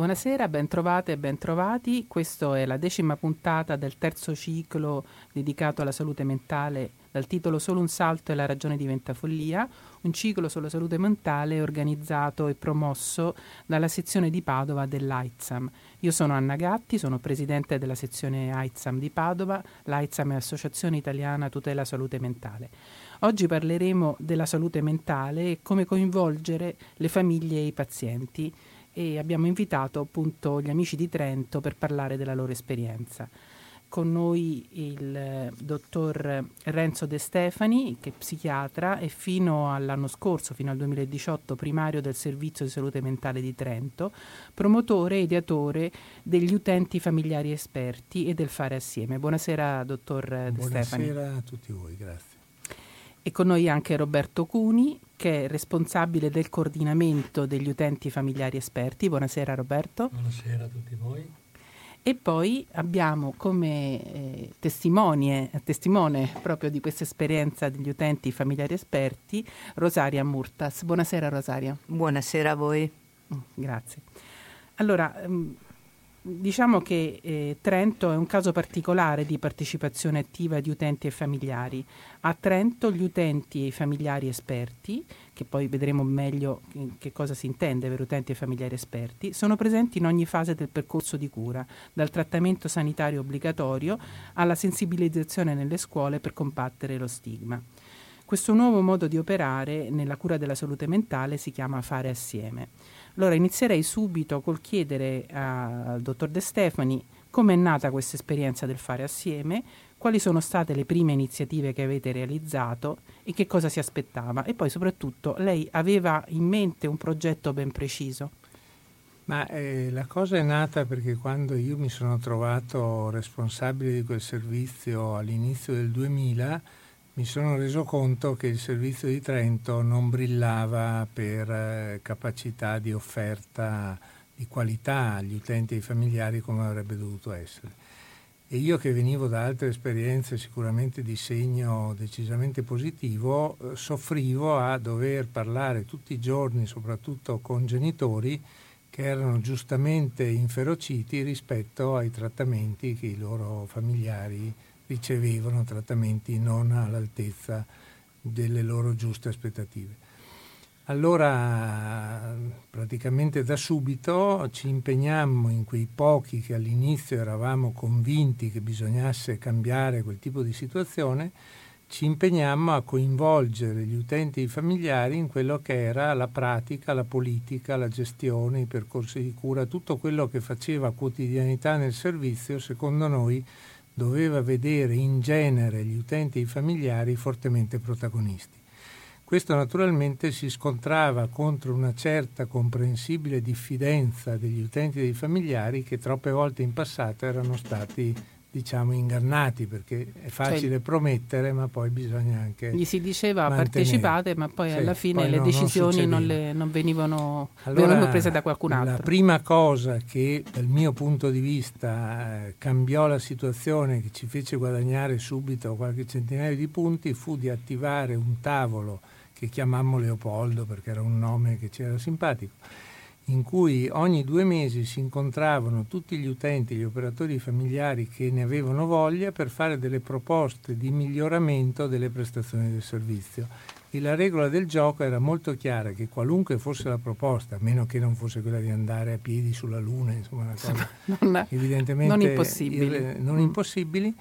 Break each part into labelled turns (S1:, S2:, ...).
S1: Buonasera, ben trovate e ben trovati. Questa è la decima puntata del terzo ciclo dedicato alla salute mentale dal titolo Solo un salto e la ragione diventa follia, un ciclo sulla salute mentale organizzato e promosso dalla sezione di Padova dell'AITSAM. Io sono Anna Gatti, sono presidente della sezione AITSAM di Padova. L'AITSAM è Associazione Italiana Tutela Salute Mentale. Oggi parleremo della salute mentale e come coinvolgere le famiglie e i pazienti e abbiamo invitato appunto gli amici di Trento per parlare della loro esperienza con noi il eh, dottor Renzo De Stefani, che è psichiatra e fino all'anno scorso, fino al 2018, primario del Servizio di Salute Mentale di Trento, promotore e ideatore degli utenti familiari esperti e del fare assieme. Buonasera, dottor De Stefani.
S2: Buonasera a tutti voi, grazie.
S1: E con noi anche Roberto Cuni, che è responsabile del coordinamento degli utenti familiari esperti. Buonasera Roberto.
S3: Buonasera a tutti voi.
S1: E poi abbiamo come eh, testimone proprio di questa esperienza degli utenti familiari esperti Rosaria Murtas. Buonasera Rosaria.
S4: Buonasera a voi.
S1: Mm, grazie. Allora, mm, Diciamo che eh, Trento è un caso particolare di partecipazione attiva di utenti e familiari. A Trento gli utenti e i familiari esperti, che poi vedremo meglio che cosa si intende per utenti e familiari esperti, sono presenti in ogni fase del percorso di cura, dal trattamento sanitario obbligatorio alla sensibilizzazione nelle scuole per combattere lo stigma. Questo nuovo modo di operare nella cura della salute mentale si chiama fare assieme. Allora inizierei subito col chiedere al dottor De Stefani come è nata questa esperienza del fare assieme, quali sono state le prime iniziative che avete realizzato e che cosa si aspettava e poi soprattutto lei aveva in mente un progetto ben preciso.
S2: Ma eh, la cosa è nata perché quando io mi sono trovato responsabile di quel servizio all'inizio del 2000 mi sono reso conto che il servizio di Trento non brillava per eh, capacità di offerta di qualità agli utenti e ai familiari come avrebbe dovuto essere. E io che venivo da altre esperienze sicuramente di segno decisamente positivo, eh, soffrivo a dover parlare tutti i giorni, soprattutto con genitori che erano giustamente inferociti rispetto ai trattamenti che i loro familiari ricevevano trattamenti non all'altezza delle loro giuste aspettative. Allora, praticamente da subito ci impegnammo in quei pochi che all'inizio eravamo convinti che bisognasse cambiare quel tipo di situazione, ci impegnammo a coinvolgere gli utenti e i familiari in quello che era la pratica, la politica, la gestione, i percorsi di cura, tutto quello che faceva quotidianità nel servizio, secondo noi doveva vedere in genere gli utenti e i familiari fortemente protagonisti. Questo naturalmente si scontrava contro una certa comprensibile diffidenza degli utenti e dei familiari che troppe volte in passato erano stati diciamo ingannati perché è facile cioè, promettere ma poi bisogna anche
S1: gli si diceva mantenere. partecipate ma poi sì, alla fine poi le no, decisioni non, non, le, non venivano, allora, venivano, prese da qualcun altro
S2: la prima cosa che dal mio punto di vista eh, cambiò la situazione che ci fece guadagnare subito qualche centinaio di punti fu di attivare un tavolo che chiamammo Leopoldo perché era un nome che ci era simpatico in cui ogni due mesi si incontravano tutti gli utenti, gli operatori familiari che ne avevano voglia per fare delle proposte di miglioramento delle prestazioni del servizio. E la regola del gioco era molto chiara che qualunque fosse la proposta, a meno che non fosse quella di andare a piedi sulla Luna, insomma una cosa non, evidentemente
S1: non impossibile,
S2: non impossibili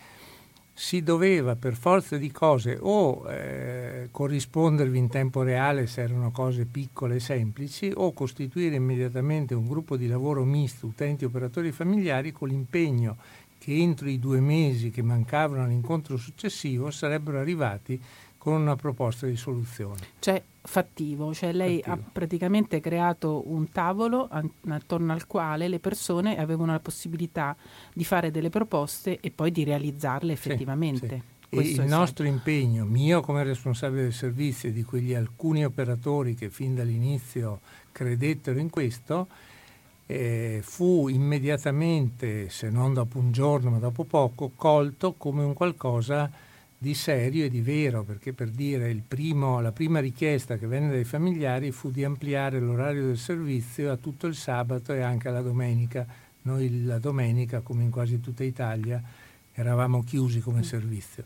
S2: si doveva per forza di cose o eh, corrispondervi in tempo reale se erano cose piccole e semplici o costituire immediatamente un gruppo di lavoro misto utenti operatori familiari con l'impegno che entro i due mesi che mancavano all'incontro successivo sarebbero arrivati con una proposta di soluzione.
S1: Cioè fattivo, cioè lei fattivo. ha praticamente creato un tavolo attorno al quale le persone avevano la possibilità di fare delle proposte e poi di realizzarle effettivamente. Sì,
S2: sì. E il nostro impegno, mio come responsabile del servizio e di quegli alcuni operatori che fin dall'inizio credettero in questo, eh, fu immediatamente, se non dopo un giorno ma dopo poco, colto come un qualcosa di serio e di vero, perché per dire primo, la prima richiesta che venne dai familiari fu di ampliare l'orario del servizio a tutto il sabato e anche alla domenica. Noi la domenica, come in quasi tutta Italia, eravamo chiusi come servizio.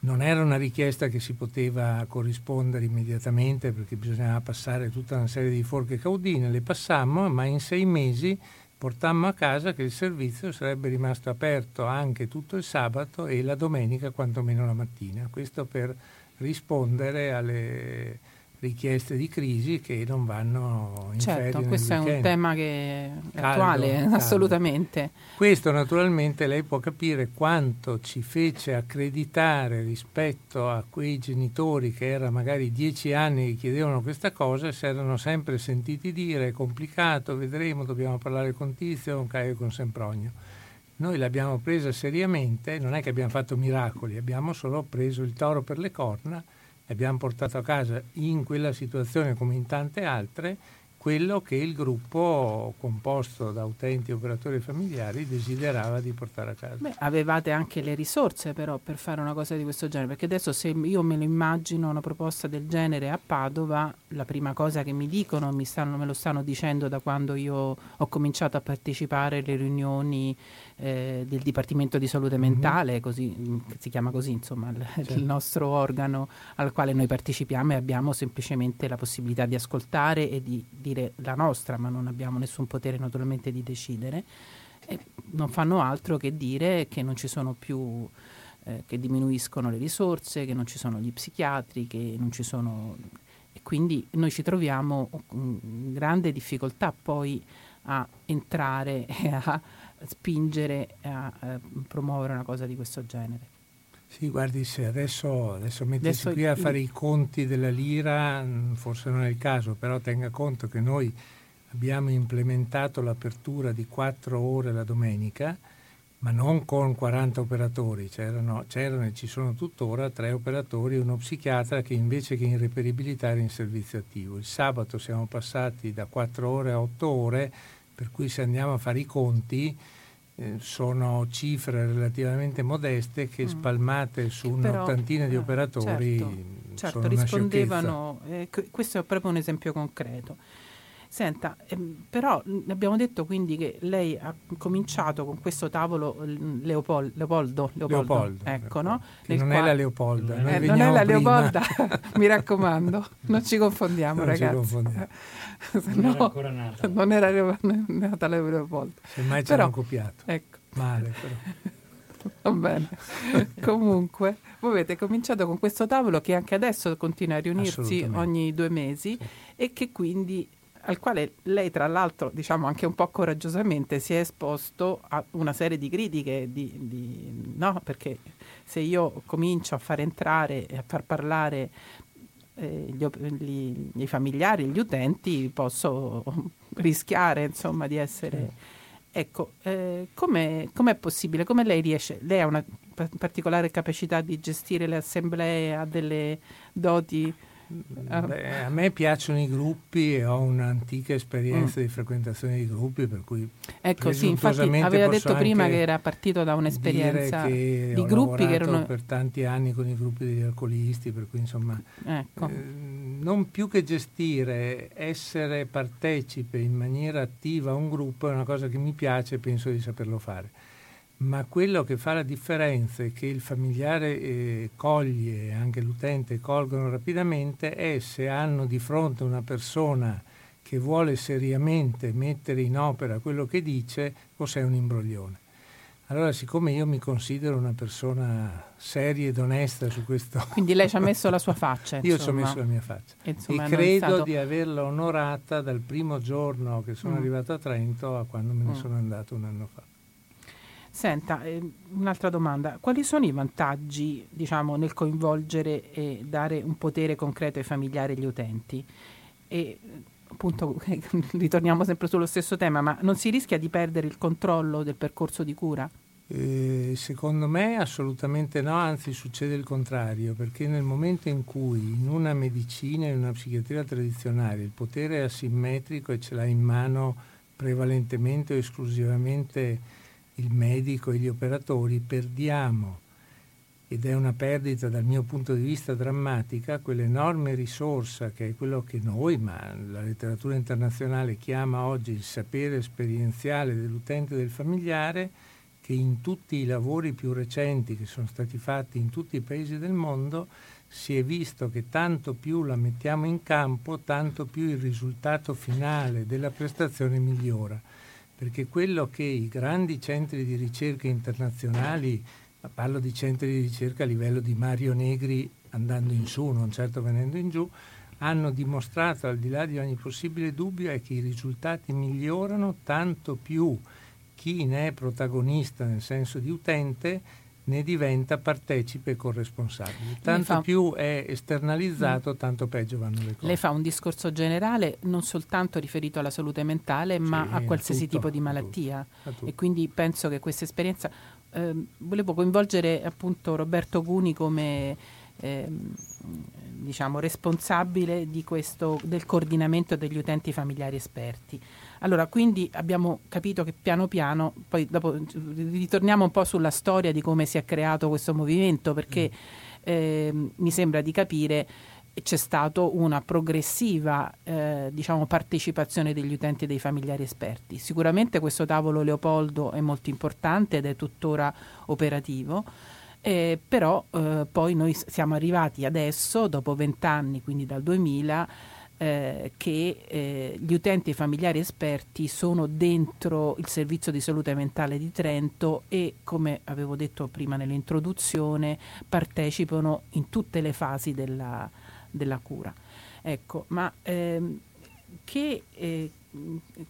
S2: Non era una richiesta che si poteva corrispondere immediatamente perché bisognava passare tutta una serie di forche caudine, le passammo, ma in sei mesi portammo a casa che il servizio sarebbe rimasto aperto anche tutto il sabato e la domenica, quantomeno la mattina. Questo per rispondere alle richieste di crisi che non vanno in
S1: certo, questo
S2: è
S1: un tema che è caldo, attuale, caldo. assolutamente.
S2: Questo naturalmente lei può capire quanto ci fece accreditare rispetto a quei genitori che era magari dieci anni che chiedevano questa cosa e si erano sempre sentiti dire è complicato, vedremo, dobbiamo parlare con Tizio, con Caio e con Sempronio. Noi l'abbiamo presa seriamente, non è che abbiamo fatto miracoli, abbiamo solo preso il toro per le corna abbiamo portato a casa in quella situazione come in tante altre quello che il gruppo composto da utenti e operatori familiari desiderava di portare a casa.
S1: Beh, avevate anche le risorse però per fare una cosa di questo genere, perché adesso se io me lo immagino una proposta del genere a Padova, la prima cosa che mi dicono, mi stanno, me lo stanno dicendo da quando io ho cominciato a partecipare alle riunioni eh, del Dipartimento di Salute mhm. Mentale, mm-hmm. così, si chiama così insomma il, certo. il, nostro organo al quale noi partecipiamo e abbiamo semplicemente la possibilità di ascoltare e di dire la nostra, ma non abbiamo nessun potere naturalmente di decidere. E non fanno altro che dire che non ci sono più eh, che diminuiscono le risorse, che non ci sono gli psichiatri, che non ci sono quindi noi ci troviamo con grande difficoltà poi a entrare e a spingere a, a promuovere una cosa di questo genere.
S2: Sì, guardi, se adesso, adesso mettersi qui a fare i conti della lira mm, forse non è il caso, però tenga conto che noi abbiamo implementato l'apertura di quattro ore la domenica, ma non con 40 operatori, c'erano, c'erano, e ci sono tuttora tre operatori e uno psichiatra che invece che in reperibilità era in servizio attivo. Il sabato siamo passati da 4 ore a 8 ore, per cui se andiamo a fare i conti eh, sono cifre relativamente modeste che mm. spalmate su un'ottantina di eh, operatori
S1: certo, certo rispondevano, eh, questo è proprio un esempio concreto. Senta, ehm, però abbiamo detto quindi che lei ha cominciato con questo tavolo Leopol, Leopoldo, Leopoldo, Leopoldo,
S2: ecco, no? non quale, è la Leopolda.
S1: Eh, non è la Leopolda, mi raccomando, non ci confondiamo non ragazzi. Ci confondiamo.
S3: non no, era ancora nata.
S1: Non era nata la Leopolda.
S2: Semmai ci hanno copiato. Ecco. Male
S1: però. Va bene. Comunque, voi avete cominciato con questo tavolo che anche adesso continua a riunirsi ogni due mesi sì. e che quindi al quale lei tra l'altro diciamo anche un po' coraggiosamente si è esposto a una serie di critiche, di, di, no? perché se io comincio a far entrare e a far parlare eh, gli, gli, gli, familiari, gli utenti, posso rischiare insomma di essere... Ecco, eh, com'è, com'è, possibile? Come lei riesce? Lei ha una particolare capacità di gestire le assemblee, ha delle doti.
S2: Beh, a me piacciono i gruppi e ho un'antica esperienza mm. di frequentazione di gruppi, per cui
S1: ecco sì, infatti aveva detto prima che era partito da un'esperienza di gruppi che erano
S2: per tanti anni con i gruppi degli alcolisti, per cui insomma ecco. eh, non più che gestire, essere partecipe in maniera attiva a un gruppo è una cosa che mi piace e penso di saperlo fare ma quello che fa la differenza e che il familiare eh, coglie, anche l'utente colgono rapidamente, è se hanno di fronte una persona che vuole seriamente mettere in opera quello che dice o se è un imbroglione. Allora, siccome io mi considero una persona seria ed onesta su questo...
S1: Quindi lei ci ha messo la sua faccia.
S2: io ci ho messo la mia faccia. Insomma, e credo stato... di averla onorata dal primo giorno che sono mm. arrivato a Trento a quando me ne mm. sono andato un anno fa.
S1: Senta, eh, un'altra domanda. Quali sono i vantaggi, diciamo, nel coinvolgere e dare un potere concreto ai familiari e agli utenti? E appunto ritorniamo sempre sullo stesso tema, ma non si rischia di perdere il controllo del percorso di cura?
S2: Eh, secondo me assolutamente no, anzi succede il contrario, perché nel momento in cui in una medicina, in una psichiatria tradizionale, il potere è asimmetrico e ce l'ha in mano prevalentemente o esclusivamente il medico e gli operatori, perdiamo ed è una perdita dal mio punto di vista drammatica, quell'enorme risorsa che è quello che noi, ma la letteratura internazionale chiama oggi il sapere esperienziale dell'utente e del familiare, che in tutti i lavori più recenti che sono stati fatti in tutti i paesi del mondo si è visto che tanto più la mettiamo in campo, tanto più il risultato finale della prestazione migliora. Perché quello che i grandi centri di ricerca internazionali parlo di centri di ricerca a livello di Mario Negri andando in su, non certo venendo in giù, hanno dimostrato al di là di ogni possibile dubbio è che i risultati migliorano tanto più chi ne è protagonista nel senso di utente ne diventa partecipe e corresponsabile. Tanto fa... più è esternalizzato, mm. tanto peggio vanno le cose.
S1: Lei fa un discorso generale non soltanto riferito alla salute mentale, ma sì, a qualsiasi tutto, tipo di malattia. E quindi penso che questa esperienza eh, volevo coinvolgere appunto Roberto Cuni come eh, diciamo, responsabile di questo, del coordinamento degli utenti familiari esperti. Allora, quindi abbiamo capito che piano piano, poi dopo ritorniamo un po' sulla storia di come si è creato questo movimento, perché eh, mi sembra di capire c'è stata una progressiva eh, diciamo, partecipazione degli utenti e dei familiari esperti. Sicuramente questo tavolo Leopoldo è molto importante ed è tuttora operativo, eh, però eh, poi noi siamo arrivati adesso, dopo vent'anni, quindi dal 2000, eh, che eh, gli utenti familiari esperti sono dentro il servizio di salute mentale di Trento e, come avevo detto prima nell'introduzione, partecipano in tutte le fasi della, della cura. Ecco, ma ehm, che, eh,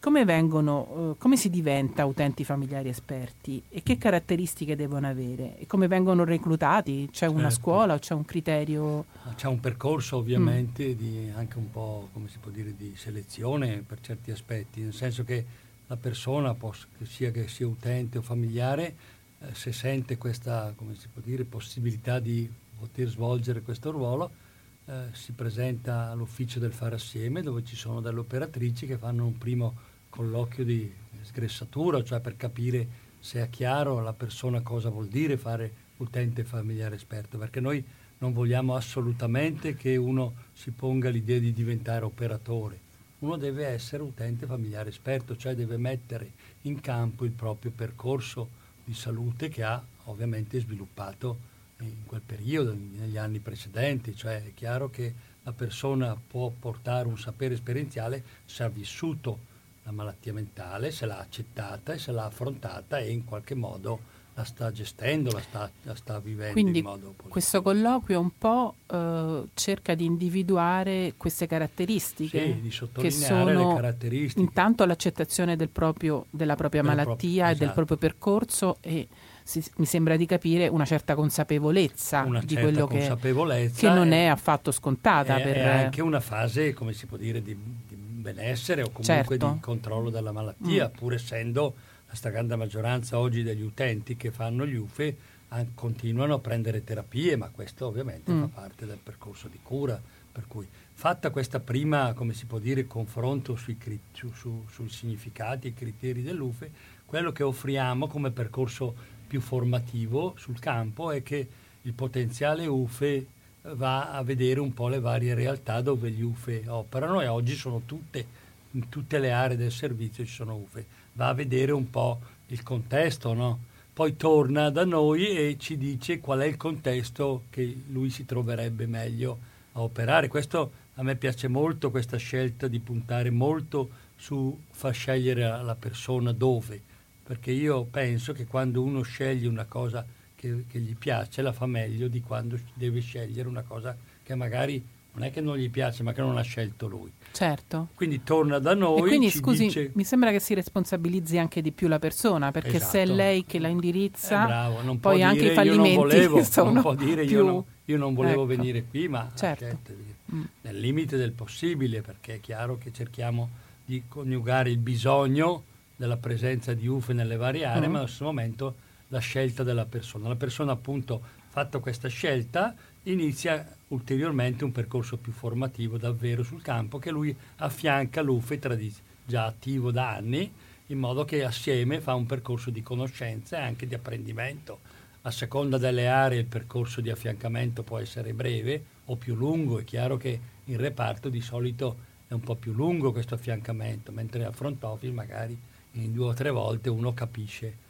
S1: come, vengono, eh, come si diventa utenti familiari esperti e che caratteristiche devono avere e come vengono reclutati? C'è certo. una scuola o c'è un criterio?
S4: C'è un percorso ovviamente mm. di, anche un po' come si può dire di selezione per certi aspetti, nel senso che la persona, possa, che sia che sia utente o familiare, eh, se sente questa come si può dire, possibilità di poter svolgere questo ruolo, eh, si presenta all'ufficio del fare assieme dove ci sono delle operatrici che fanno un primo colloquio di sgressatura, cioè per capire se è chiaro alla persona cosa vuol dire fare utente familiare esperto, perché noi non vogliamo assolutamente che uno si ponga l'idea di diventare operatore. Uno deve essere utente familiare esperto, cioè deve mettere in campo il proprio percorso di salute che ha ovviamente sviluppato in quel periodo, negli anni precedenti, cioè è chiaro che la persona può portare un sapere esperienziale se ha vissuto la malattia mentale, se l'ha accettata e se l'ha affrontata e in qualche modo la sta gestendo, la sta, la sta vivendo
S1: Quindi
S4: in modo positivo.
S1: questo colloquio un po' eh, cerca di individuare queste caratteristiche
S4: sì, di sottolineare che sono le caratteristiche.
S1: intanto l'accettazione del proprio, della propria Della malattia propria, esatto. e del esatto. proprio percorso e si, mi sembra di capire una certa consapevolezza
S4: una
S1: di quello
S4: consapevolezza
S1: che, che, non è, è affatto scontata.
S4: È,
S1: per...
S4: è, anche una fase, come si può dire, di, di benessere o comunque certo. di controllo della malattia, mm. pur essendo la stragrande maggioranza oggi degli utenti che fanno gli UFE continuano a prendere terapie, ma questo ovviamente mm. fa parte del percorso di cura. Per cui, fatta questa prima, come si può dire, confronto sui, su, su, sui significati e criteri dell'UFE, quello che offriamo come percorso più formativo sul campo è che il potenziale UFE va a vedere un po' le varie realtà dove gli UFE operano e oggi sono tutte, in tutte le aree del servizio ci sono UFE. Va a vedere un po' il contesto, no? Poi torna da noi e ci dice qual è il contesto che lui si troverebbe meglio a operare. Questo a me piace molto, questa scelta di puntare molto su far scegliere alla persona dove perché io penso che quando uno sceglie una cosa che, che, gli piace la fa meglio di quando deve scegliere una cosa che magari non è che non gli piace ma che non ha scelto lui.
S1: Certo.
S4: Quindi torna da noi.
S1: E quindi scusi, dice... mi sembra che si responsabilizzi anche di più la persona perché esatto. se è lei che la indirizza,
S4: eh, bravo,
S1: poi anche
S4: dire,
S1: i fallimenti
S4: non volevo,
S1: sono
S4: non può dire
S1: più...
S4: io, non, io non volevo
S1: ecco.
S4: venire qui ma
S1: certo.
S4: mm. nel limite del possibile perché è chiaro che cerchiamo di coniugare il bisogno della presenza di UFE nelle varie aree, uh-huh. ma allo stesso momento la scelta della persona. La persona appunto, fatta questa scelta, inizia ulteriormente un percorso più formativo davvero sul campo che lui affianca l'UFE tradiz- già attivo da anni, in modo che assieme fa un percorso di conoscenza e anche di apprendimento a seconda delle aree il percorso di affiancamento può essere breve o più lungo, è chiaro che in reparto di solito è un po' più lungo questo affiancamento, mentre al front office magari in due o tre volte uno capisce.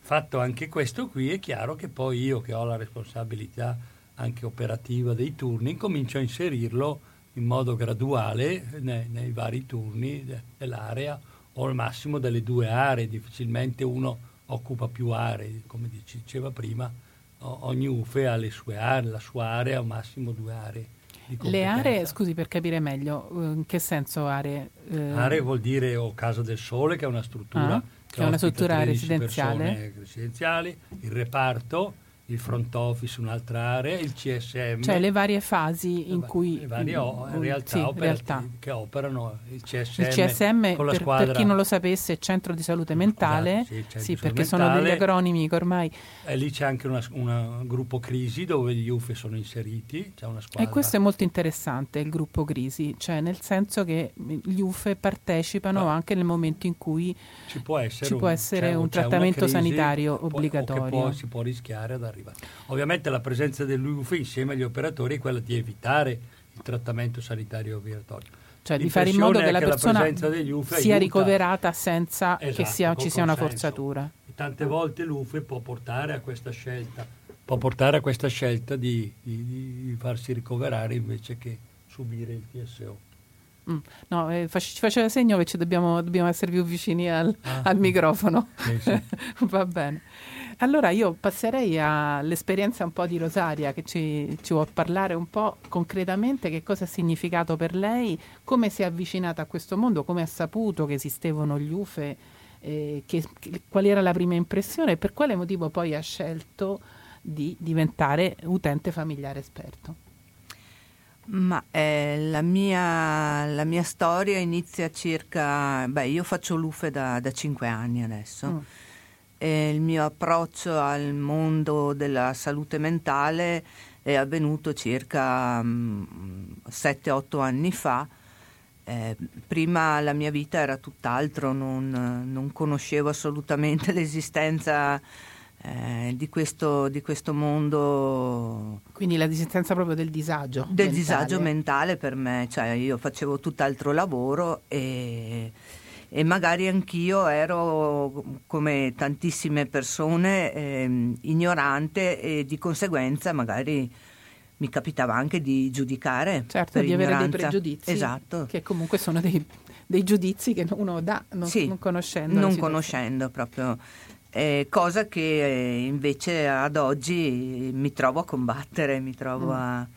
S4: Fatto anche questo qui è chiaro che poi io che ho la responsabilità anche operativa dei turni comincio a inserirlo in modo graduale nei, nei vari turni dell'area o al massimo delle due aree, difficilmente uno occupa più aree, come diceva prima, ogni UFE ha sue aree, la sua area, al massimo due aree.
S1: Le aree, scusi per capire meglio, eh, in che senso aree?
S4: Eh... Aree vuol dire o Casa del Sole, che è una struttura, ah,
S1: che, che è una struttura residenziale.
S4: residenziali, il reparto, il front office un'altra area, il CSM.
S1: Cioè le varie fasi in
S4: le,
S1: cui...
S4: Le varie o, in realtà, sì, realtà, che operano il CSM.
S1: Il CSM, per,
S4: squadra...
S1: per, chi non lo sapesse, è Centro di Salute Mentale, esatto, sì, sì perché mentale. sono degli acronimi che ormai...
S4: E lì c'è anche un gruppo crisi dove gli UFE sono inseriti, c'è una squadra...
S1: E questo è molto interessante, il gruppo crisi, cioè nel senso che gli UFE partecipano ah. anche nel momento in cui
S4: ci può essere,
S1: ci
S4: un,
S1: può essere un trattamento sanitario
S4: può,
S1: obbligatorio.
S4: Che può, si può rischiare ad arrivare. Ovviamente la presenza dell'UF insieme agli operatori è quella di evitare il trattamento sanitario obbligatorio.
S1: Cioè di fare in modo che la persona la sia aiuta. ricoverata senza
S4: esatto,
S1: che sia, ci sia una forzatura.
S4: E tante volte l'UFE può portare a questa scelta, può portare a questa scelta di, di, di farsi ricoverare invece che subire il TSO.
S1: Mm. No, eh, ci faceva segno che dobbiamo, dobbiamo, essere più vicini al, ah, al microfono.
S4: Sì.
S1: Va bene. Allora io passerei all'esperienza un po' di Rosaria che ci, ci può parlare un po' concretamente che cosa ha significato per lei, come si è avvicinata a questo mondo, come ha saputo che esistevano gli UFE, eh, che, che, qual era la prima impressione e per quale motivo poi ha scelto di diventare utente familiare esperto.
S5: Ma eh, la, mia, la, mia, storia inizia circa, beh io faccio l'UFE da, da 5 anni adesso. Mm e il mio approccio al mondo della salute mentale è avvenuto circa 7-8 mm, anni fa. Eh, prima la mia vita era tutt'altro, non, non conoscevo assolutamente l'esistenza eh, di, questo, di, questo, mondo.
S1: Quindi l'esistenza proprio del disagio.
S5: Del
S1: mentale.
S5: disagio mentale per me, cioè io facevo tutt'altro lavoro e e magari anch'io ero come tantissime persone eh, ignorante e di conseguenza magari mi capitava anche di giudicare
S1: certo di
S5: ignoranza.
S1: avere dei pregiudizi
S5: esatto.
S1: che comunque sono dei, dei giudizi che uno dà non,
S5: sì,
S1: non conoscendo
S5: non conoscendo proprio eh, cosa che eh, invece ad oggi mi trovo a combattere mi trovo mm. a,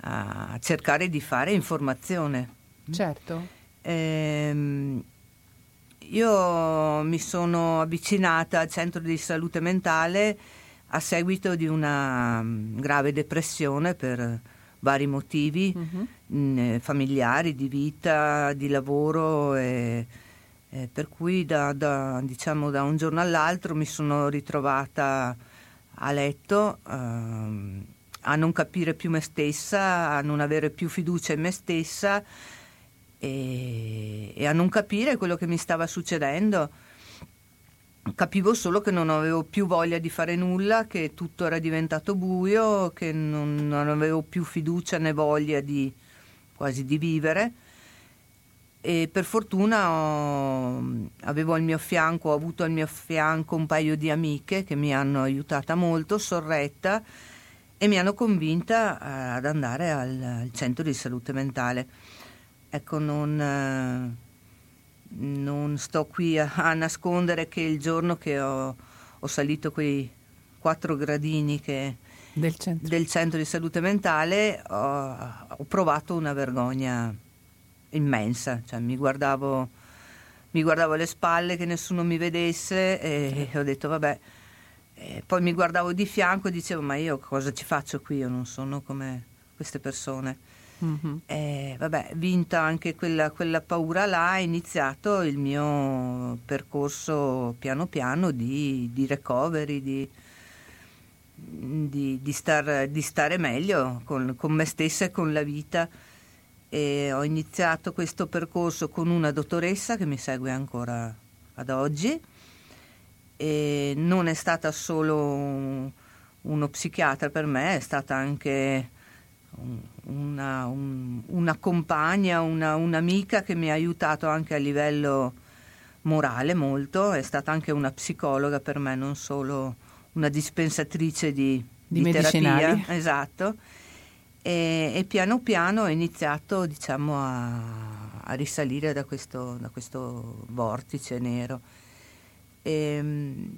S5: a, cercare di fare informazione
S1: certo
S5: ehm, io mi sono avvicinata al centro di salute mentale a seguito di una mm, grave depressione per vari motivi uh-huh. familiari, di vita, di lavoro e, e per cui da, da, diciamo, da, un giorno all'altro mi sono ritrovata a letto ehm, a non capire più me stessa, a non avere più fiducia in me stessa e, e a non capire quello che mi stava succedendo. Capivo solo che non avevo più voglia di fare nulla, che tutto era diventato buio, che non, non avevo più fiducia né voglia di quasi di vivere e per fortuna ho, avevo al mio fianco, ho avuto al mio fianco un paio di amiche che mi hanno aiutata molto, sorretta e mi hanno convinta eh, ad andare al, al centro di salute mentale. Ecco, non, eh, non sto qui a, a, nascondere che il giorno che ho, ho salito quei quattro gradini che,
S1: del, centro.
S5: del, centro. di salute mentale ho, ho provato una vergogna immensa, cioè, mi, guardavo, mi guardavo alle spalle che nessuno mi vedesse e ho detto vabbè, e poi mi guardavo di fianco e dicevo ma io cosa ci faccio qui, io non sono come queste persone. Mm-hmm. Eh, vabbè, vinta anche quella, quella, paura là, è iniziato il mio percorso piano piano di, di recovery, di, di, di, star, di stare meglio con, con, me stessa e con la vita. E ho iniziato questo percorso con una dottoressa che mi segue ancora ad oggi e non è stata solo uno psichiatra per me, è stata anche una, un, una compagna, una, un'amica che mi ha aiutato anche a livello morale molto, è stata anche una psicologa per me, non solo una dispensatrice di,
S1: di, di terapia.
S5: Esatto. E, e, piano piano ho iniziato diciamo, a, a risalire da questo, da questo, vortice nero. E, ehm,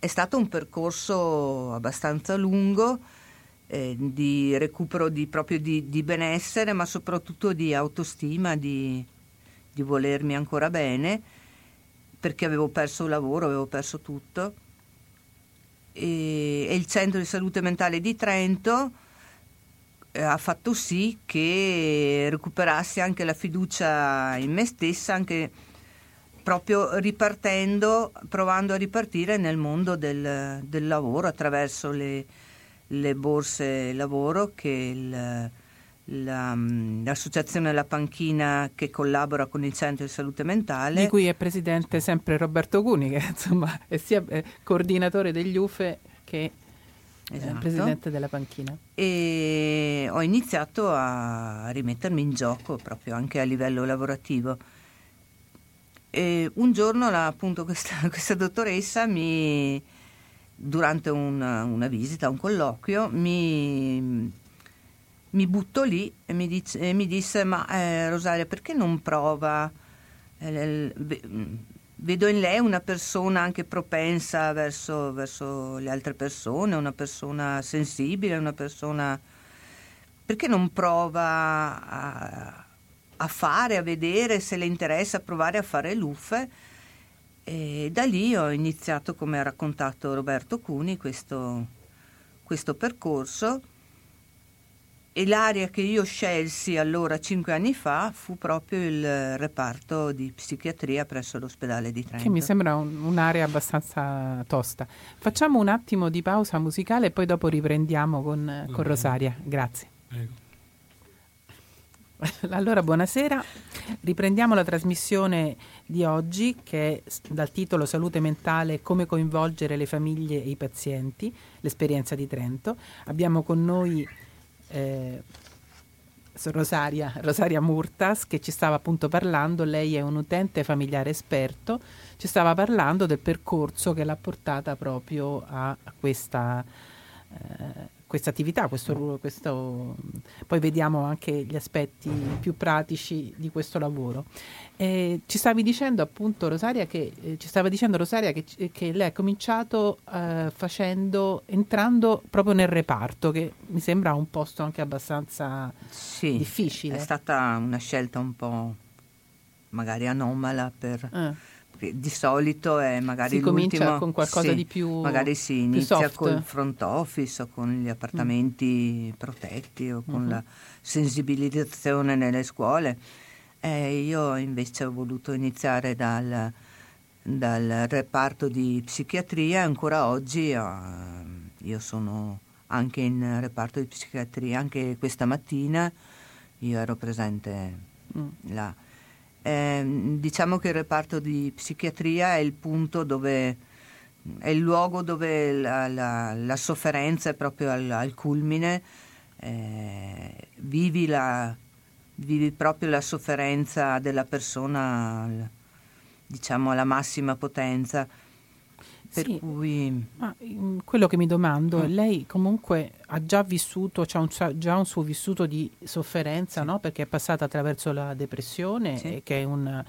S5: è stato un percorso abbastanza lungo eh, di recupero di, proprio di, di, benessere, ma soprattutto di autostima, di, di volermi ancora bene, perché avevo perso il lavoro, avevo perso tutto. E, e il centro di salute mentale di Trento eh, ha fatto sì che recuperassi anche la fiducia in me stessa, anche proprio ripartendo, provando a ripartire nel mondo del, del lavoro attraverso le, le, borse lavoro che il, la, l'associazione La Panchina che collabora con il centro di salute mentale.
S1: Di cui è presidente sempre Roberto Cuni, che insomma è sia coordinatore degli UFE che esatto. presidente della panchina.
S5: E ho iniziato a rimettermi in gioco proprio anche a livello lavorativo. E un giorno la, appunto questa, questa, dottoressa mi, durante una, una, visita, un colloquio, mi, mi buttò lì e mi, dice, e mi disse ma eh, Rosaria perché non prova eh, vedo in lei una persona anche propensa verso, verso, le altre persone, una persona sensibile, una persona... Perché non prova a, a fare, a vedere se le interessa provare a fare l'UFE? E da lì ho iniziato, come ha raccontato Roberto Cuni, questo, questo percorso e l'area che io scelsi allora cinque anni fa fu proprio il reparto di psichiatria presso l'ospedale di Trento.
S1: Che mi sembra un, un'area abbastanza tosta. Facciamo un attimo di pausa musicale e poi dopo riprendiamo con, con Rosaria. Grazie. Prego. Allora, buonasera. Riprendiamo la trasmissione di oggi che è dal titolo Salute mentale, come coinvolgere le famiglie e i pazienti, l'esperienza di Trento. Abbiamo con noi eh, Rosaria, Rosaria Murtas che ci stava appunto parlando, lei è un utente familiare esperto, ci stava parlando del percorso che l'ha portata proprio a questa eh, questa attività, questo, questo, poi vediamo anche gli aspetti più pratici di questo lavoro. Eh, ci stavi dicendo appunto Rosaria che, eh, ci stava dicendo Rosaria che, che lei ha cominciato eh, facendo, entrando proprio nel reparto, che mi sembra un posto anche abbastanza sì, difficile.
S5: È stata una scelta un po' magari anomala per eh di solito è magari
S1: si comincia con qualcosa
S5: sì,
S1: di più
S5: magari si inizia col front office o con gli appartamenti mm. protetti o con mm-hmm. la sensibilizzazione nelle scuole eh, io invece ho voluto iniziare dal, dal reparto di psichiatria ancora oggi eh, io sono anche in reparto di psichiatria anche questa mattina io ero presente mm. là eh, diciamo che il reparto di psichiatria è il punto dove è il luogo dove la, la, la sofferenza è proprio al, al culmine, eh, vivi, la, vivi, proprio la sofferenza della persona, diciamo, alla massima potenza. Per
S1: sì,
S5: cui...
S1: ma, mm, quello che mi domando, mm. lei comunque ha già vissuto, ha un, già un suo vissuto di sofferenza, sì. no? perché è passata attraverso la depressione, sì. che è un,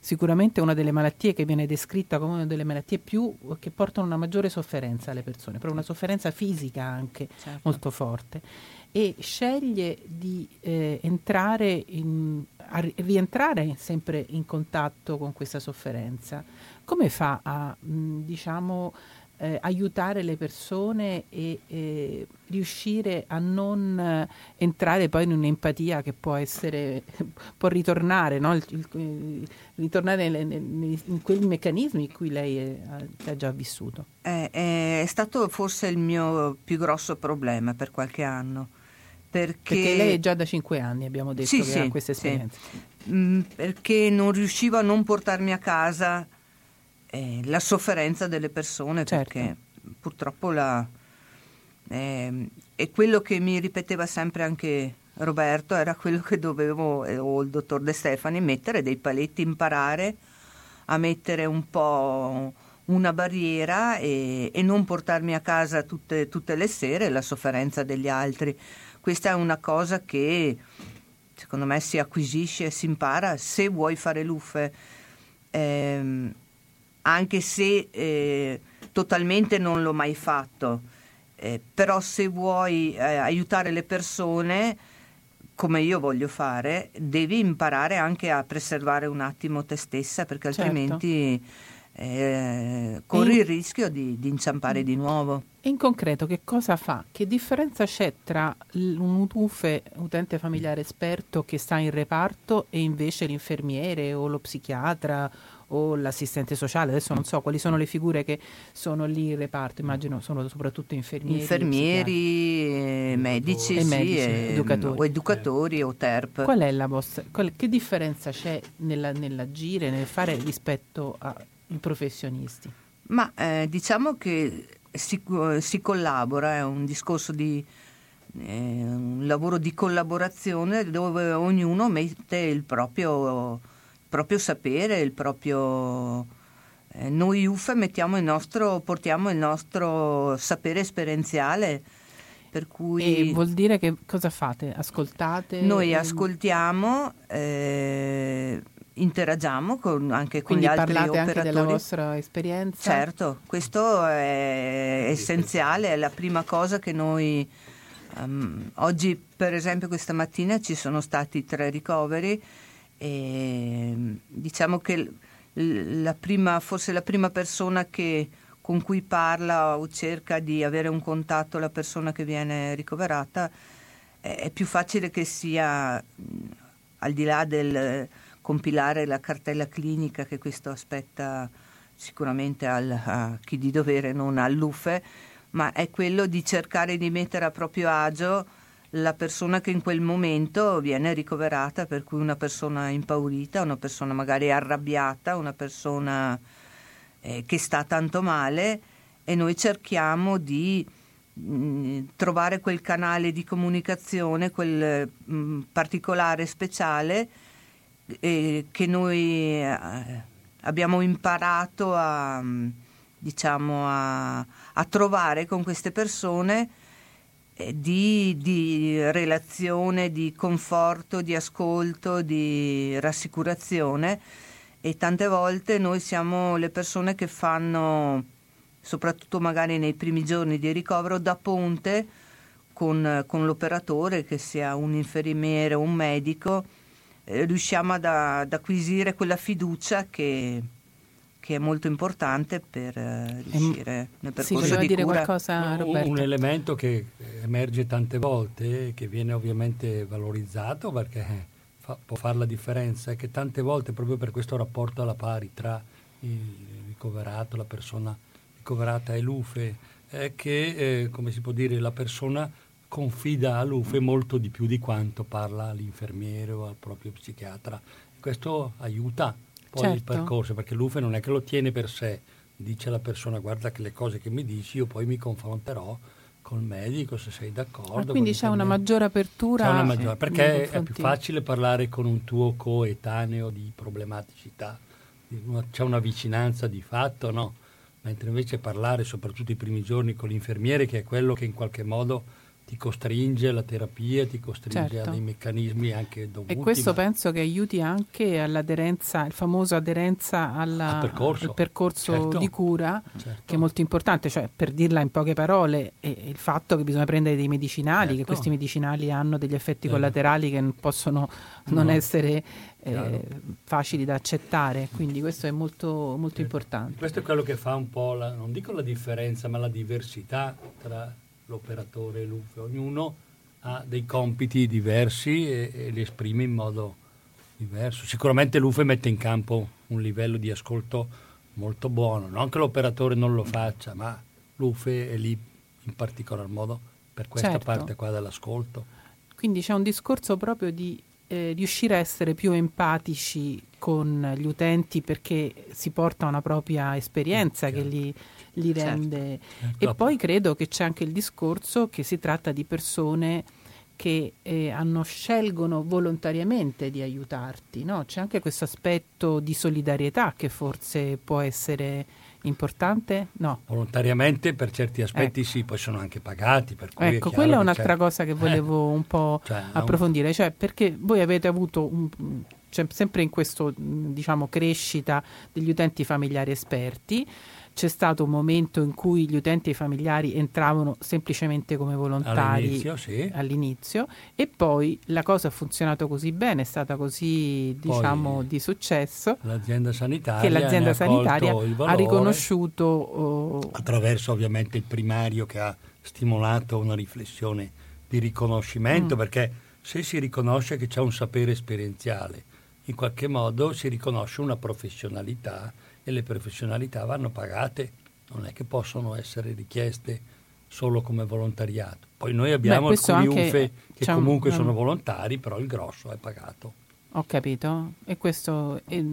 S1: sicuramente una delle malattie che viene descritta come una delle malattie più che portano una maggiore sofferenza alle persone, però una sofferenza fisica anche certo. molto forte. E sceglie di eh, entrare in, rientrare sempre in contatto con questa sofferenza come fa a mh, diciamo, eh, aiutare le persone e eh, riuscire a non eh, entrare poi in un'empatia che può essere, può ritornare, no? il, il, ritornare nel, nel, in quei meccanismi in cui lei è, ha già vissuto?
S5: È, è stato forse il mio più grosso problema per qualche anno. Perché,
S1: perché lei è già da cinque anni, abbiamo detto,
S5: sì,
S1: che
S5: sì,
S1: ha questa esperienza.
S5: Sì. Mm, perché non riuscivo a non portarmi a casa eh, la sofferenza delle persone
S1: certo.
S5: perché purtroppo la, eh, e quello che mi ripeteva sempre anche Roberto era quello che dovevo, eh, o il dottor De Stefani, mettere dei paletti, imparare a mettere un po' una barriera e, e non portarmi a casa tutte, tutte, le sere la sofferenza degli altri. Questa è una cosa che secondo me si acquisisce e si impara se vuoi fare luffe, eh, anche se eh, totalmente non l'ho mai fatto, eh, però se vuoi eh, aiutare le persone come io voglio fare, devi imparare anche a preservare un attimo te stessa perché certo. altrimenti eh, corri in... il rischio di, di inciampare di nuovo.
S1: In concreto che cosa fa? Che differenza c'è tra un UTUFE, utente familiare esperto che sta in reparto e invece l'infermiere o lo psichiatra o l'assistente sociale, adesso non so quali sono le figure che sono lì in reparto, immagino sono soprattutto infermieri.
S5: Infermieri, medici, e medici, sì, educatori. o educatori o TERP.
S1: Qual è la vostra, qual, che differenza c'è nella, nell'agire, nel fare rispetto ai professionisti?
S5: Ma eh, diciamo che si, si, collabora, è un discorso di eh, un lavoro di collaborazione dove ognuno mette il proprio proprio sapere, il proprio... Eh, noi UFA il nostro, portiamo il nostro sapere esperienziale. Per cui
S1: e vuol dire che cosa fate? Ascoltate?
S5: Noi ascoltiamo, eh, interagiamo con, anche con
S1: Quindi
S5: gli altri
S1: parlate
S5: operatori.
S1: anche della vostra esperienza?
S5: Certo, questo è essenziale, è la prima cosa che noi... Um, oggi, per esempio, questa mattina ci sono stati tre ricoveri e, diciamo che la prima, forse la prima persona che, con cui parla o cerca di avere un contatto la persona che viene ricoverata è più facile che sia al di là del compilare la cartella clinica che questo aspetta sicuramente al, a chi di dovere non all'UFE ma è quello di cercare di mettere a proprio agio la persona che in quel momento viene ricoverata, per cui una persona impaurita, una persona magari arrabbiata, una persona eh, che sta tanto male e noi cerchiamo di mm, trovare quel canale di comunicazione, quel mm, particolare speciale eh, che noi eh, abbiamo imparato a, mm, diciamo, a, a trovare con queste persone di, di, relazione, di conforto, di ascolto, di rassicurazione. E tante volte noi siamo le persone che fanno, soprattutto magari nei primi giorni di ricovero, da ponte con, con l'operatore, che sia un infermiere o un medico, eh, riusciamo ad, ad acquisire quella fiducia che che è molto importante per uh, riuscire sì, nel percorso
S1: sì,
S5: di
S1: dire
S5: cura.
S1: qualcosa Roberto?
S4: Un elemento che emerge tante volte, che viene ovviamente valorizzato perché fa, può fare la differenza, è che tante volte proprio per questo rapporto alla pari tra il ricoverato, la persona ricoverata e l'UFE, è che, eh, come si può dire, la persona confida all'UFE molto di più di quanto parla all'infermiere o al proprio psichiatra. Questo aiuta poi certo. il percorso, perché l'UFE non è che lo tiene per sé, dice la persona guarda che le cose che mi dici io poi mi confronterò col medico se sei d'accordo. Ah,
S1: quindi c'è una maggiore apertura.
S4: C'è una maggiore, perché è più facile parlare con un tuo coetaneo di problematicità, c'è una vicinanza di fatto, no? Mentre invece parlare soprattutto i primi giorni con l'infermiere, che è quello che in qualche modo ti costringe alla terapia, ti costringe certo. a dei meccanismi anche dovuti.
S1: E questo penso che aiuti anche all'aderenza, il famoso aderenza alla, al percorso, al percorso certo. di cura, certo. che è molto importante, cioè per dirla in poche parole, è il fatto che bisogna prendere dei medicinali, che certo. questi medicinali hanno degli effetti eh. collaterali che possono non no. essere eh, facili da accettare, quindi questo è molto, molto importante.
S4: Questo è quello che fa un po', la, non dico la differenza, ma la diversità tra l'operatore l'UFE, ognuno ha dei compiti diversi e, e, li esprime in modo diverso. Sicuramente l'UFE mette in campo un livello di ascolto molto buono, non che l'operatore non lo faccia, ma l'UFE è lì in particolar modo per questa certo. parte qua dell'ascolto.
S1: Quindi c'è un discorso proprio di eh, riuscire a essere più empatici con gli utenti perché si porta una propria esperienza che li, li certo. rende. Certo. E poi credo che c'è anche il discorso che si tratta di persone che eh, hanno, scelgono volontariamente di aiutarti, no? C'è anche questo aspetto di solidarietà che forse può essere importante? No.
S4: Volontariamente per certi aspetti ecco. sì, poi sono anche pagati.
S1: ecco, è quella è un'altra cosa che volevo eh. un po' cioè, approfondire, cioè perché voi avete avuto un, cioè, sempre in questa diciamo, crescita degli utenti familiari esperti, c'è stato un momento in cui gli utenti e i familiari entravano semplicemente come volontari
S4: all'inizio, sì.
S1: all'inizio e poi la cosa ha funzionato così bene, è stata così diciamo poi, di successo
S4: l'azienda sanitaria,
S1: che l'azienda sanitaria ha riconosciuto oh,
S4: attraverso ovviamente il primario che ha stimolato una riflessione di riconoscimento mm. perché se si riconosce che c'è un sapere esperienziale in qualche modo si riconosce una professionalità e le professionalità vanno pagate, non è che possono essere richieste solo come volontariato. Poi noi abbiamo Beh, alcuni UFE che comunque un... sono volontari, però il grosso è pagato.
S1: Ho capito. E questo e,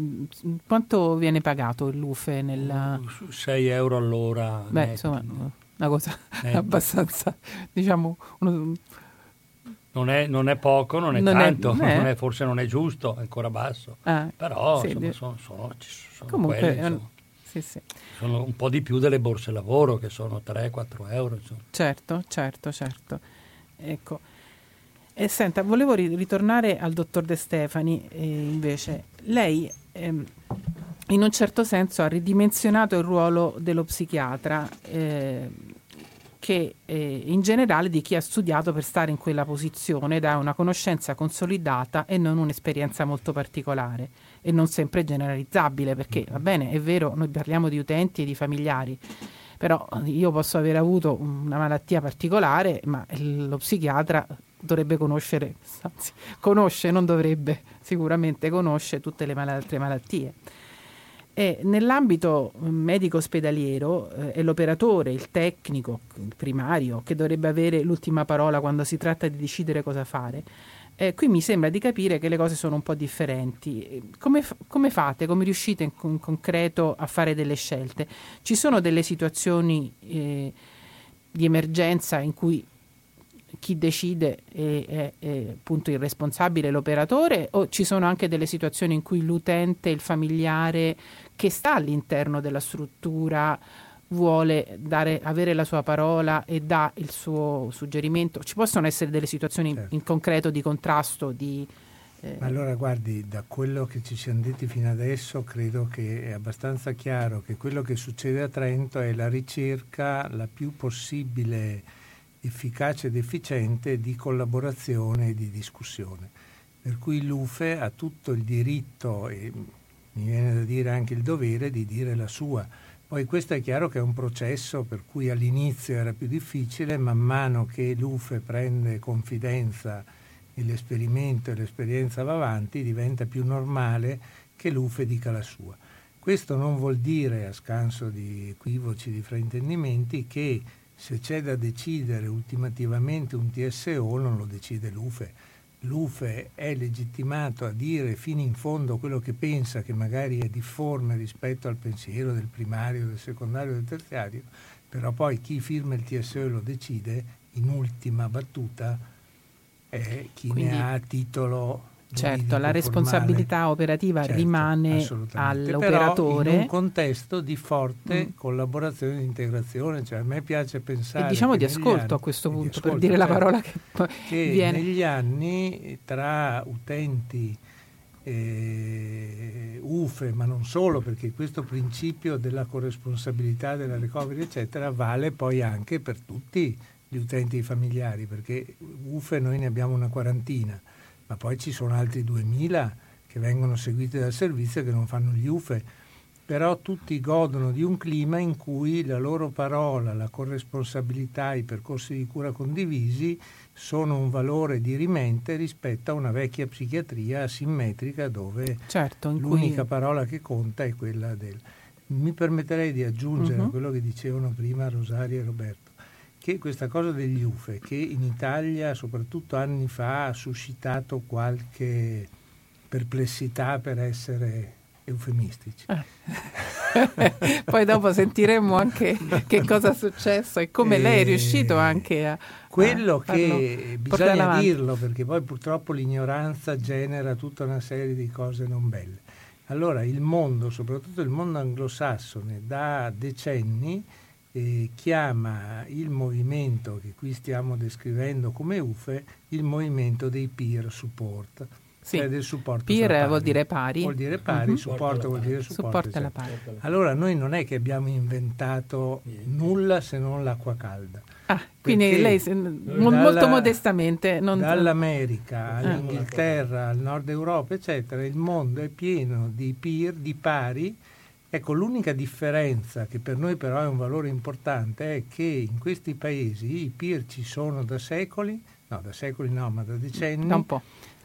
S1: quanto viene pagato l'UFE? Nella...
S4: 6 euro all'ora.
S1: Beh, netti. insomma, una cosa netti. abbastanza, diciamo, uno,
S4: non è, non è, poco, non è non tanto, è, non è, forse non è giusto, è ancora basso. Ah, però sì, insomma, sono, sono, sono, Comunque, quelle, insomma, sì, sì. sono un po' di più delle borse lavoro che sono 3-4 euro. Insomma.
S1: Certo, certo, certo. Ecco. E senta, volevo ritornare al dottor De Stefani eh, invece. Lei ehm, in un certo senso ha ridimensionato il ruolo dello psichiatra. Eh, che eh, in generale di chi ha studiato per stare in quella posizione ed ha una conoscenza consolidata e non un'esperienza molto particolare e non sempre generalizzabile perché va bene, è vero, noi parliamo di utenti e di familiari, però io posso aver avuto una malattia particolare, ma lo psichiatra dovrebbe conoscere, anzi conosce, non dovrebbe, sicuramente conosce tutte le mal- altre malattie. E nell'ambito medico ospedaliero eh, è l'operatore, il tecnico, il primario, che dovrebbe avere l'ultima parola quando si tratta di decidere cosa fare. Eh, qui mi sembra di capire che le cose sono un po' differenti. Come, come fate, come riuscite in, in, concreto a fare delle scelte? Ci sono delle situazioni eh, di emergenza in cui chi decide è, è, è, appunto il responsabile, l'operatore, o ci sono anche delle situazioni in cui l'utente, il familiare che sta all'interno della struttura vuole dare, avere la sua parola e dà il suo suggerimento. Ci possono essere delle situazioni certo. in concreto di contrasto, di...
S2: Eh... Allora guardi, da quello che ci siamo detti fino adesso credo che è abbastanza chiaro che quello che succede a Trento è la ricerca la più possibile efficace ed efficiente di collaborazione e di discussione. Per cui l'UFE ha tutto il diritto e mi viene da dire anche il dovere di dire la sua. Poi questo è chiaro che è un processo per cui all'inizio era più difficile, man mano che l'UFE prende confidenza e l'esperimento e l'esperienza va avanti, diventa più normale che l'UFE dica la sua. Questo non vuol dire, a scanso di equivoci, di fraintendimenti, che se c'è da decidere ultimativamente un TSO non lo decide l'UFE l'UFE è legittimato a dire fino in fondo quello che pensa, che magari è difforme rispetto al pensiero del primario, del secondario, del terziario, però poi chi firma il TSO e lo decide, in ultima battuta, è chi Quindi, ne ha titolo
S1: Certo, la responsabilità operativa certo, rimane all'operatore.
S2: Però in un contesto di forte mm. collaborazione e integrazione, cioè a me piace pensare...
S1: E diciamo di ascolto anni, a questo punto, ascolto, per dire certo, la parola che,
S2: che
S1: viene.
S2: negli anni tra utenti eh, UFE, ma non solo, perché questo principio della corresponsabilità, della recovery, eccetera, vale poi anche per tutti gli utenti familiari, perché UFE noi ne abbiamo una quarantina ma poi ci sono altri 2000 che vengono seguiti dal servizio e che non fanno gli UFE, però tutti godono di un clima in cui la loro parola, la corresponsabilità, i percorsi di cura condivisi sono un valore dirimente rispetto a una vecchia psichiatria asimmetrica dove certo, l'unica cui... parola che conta è quella del... Mi permetterei di aggiungere uh-huh. quello che dicevano prima Rosaria e Roberto che questa cosa degli UFE, che in Italia, soprattutto anni fa, ha suscitato qualche perplessità per essere eufemistici.
S1: Eh. Poi dopo sentiremo anche che cosa è successo e come e lei è riuscito anche a...
S2: Quello a che bisogna dirlo, perché poi purtroppo l'ignoranza genera tutta una serie di cose non belle. Allora il mondo, soprattutto il mondo anglosassone, da decenni eh, chiama il movimento che qui stiamo descrivendo come UFE il movimento dei peer support.
S1: Sì. Cioè del supporto peer vuol dire pari.
S2: Vuol dire pari, uh-huh. supporto vuol dire supporto.
S1: Alla pari.
S2: Allora noi non è che abbiamo inventato nulla se non l'acqua calda.
S1: Ah, quindi lei dalla, molto modestamente non...
S2: dall'America ah. all'Inghilterra, al nord Europa, eccetera, il mondo è pieno di peer, di pari Ecco, l'unica differenza che per noi però è un valore importante è che in questi paesi i peer ci sono da secoli, no, da secoli no, ma da decenni,
S1: da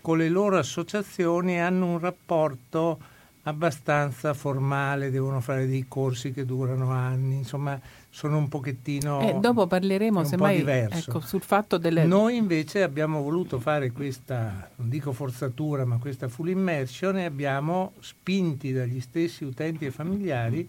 S2: con le loro associazioni hanno un rapporto abbastanza formale, devono fare dei corsi che durano anni, insomma sono un pochettino
S1: eh, dopo parleremo un semmai ecco, sul fatto delle
S2: noi invece abbiamo voluto fare questa non dico forzatura ma questa full immersion e abbiamo spinti dagli stessi utenti e familiari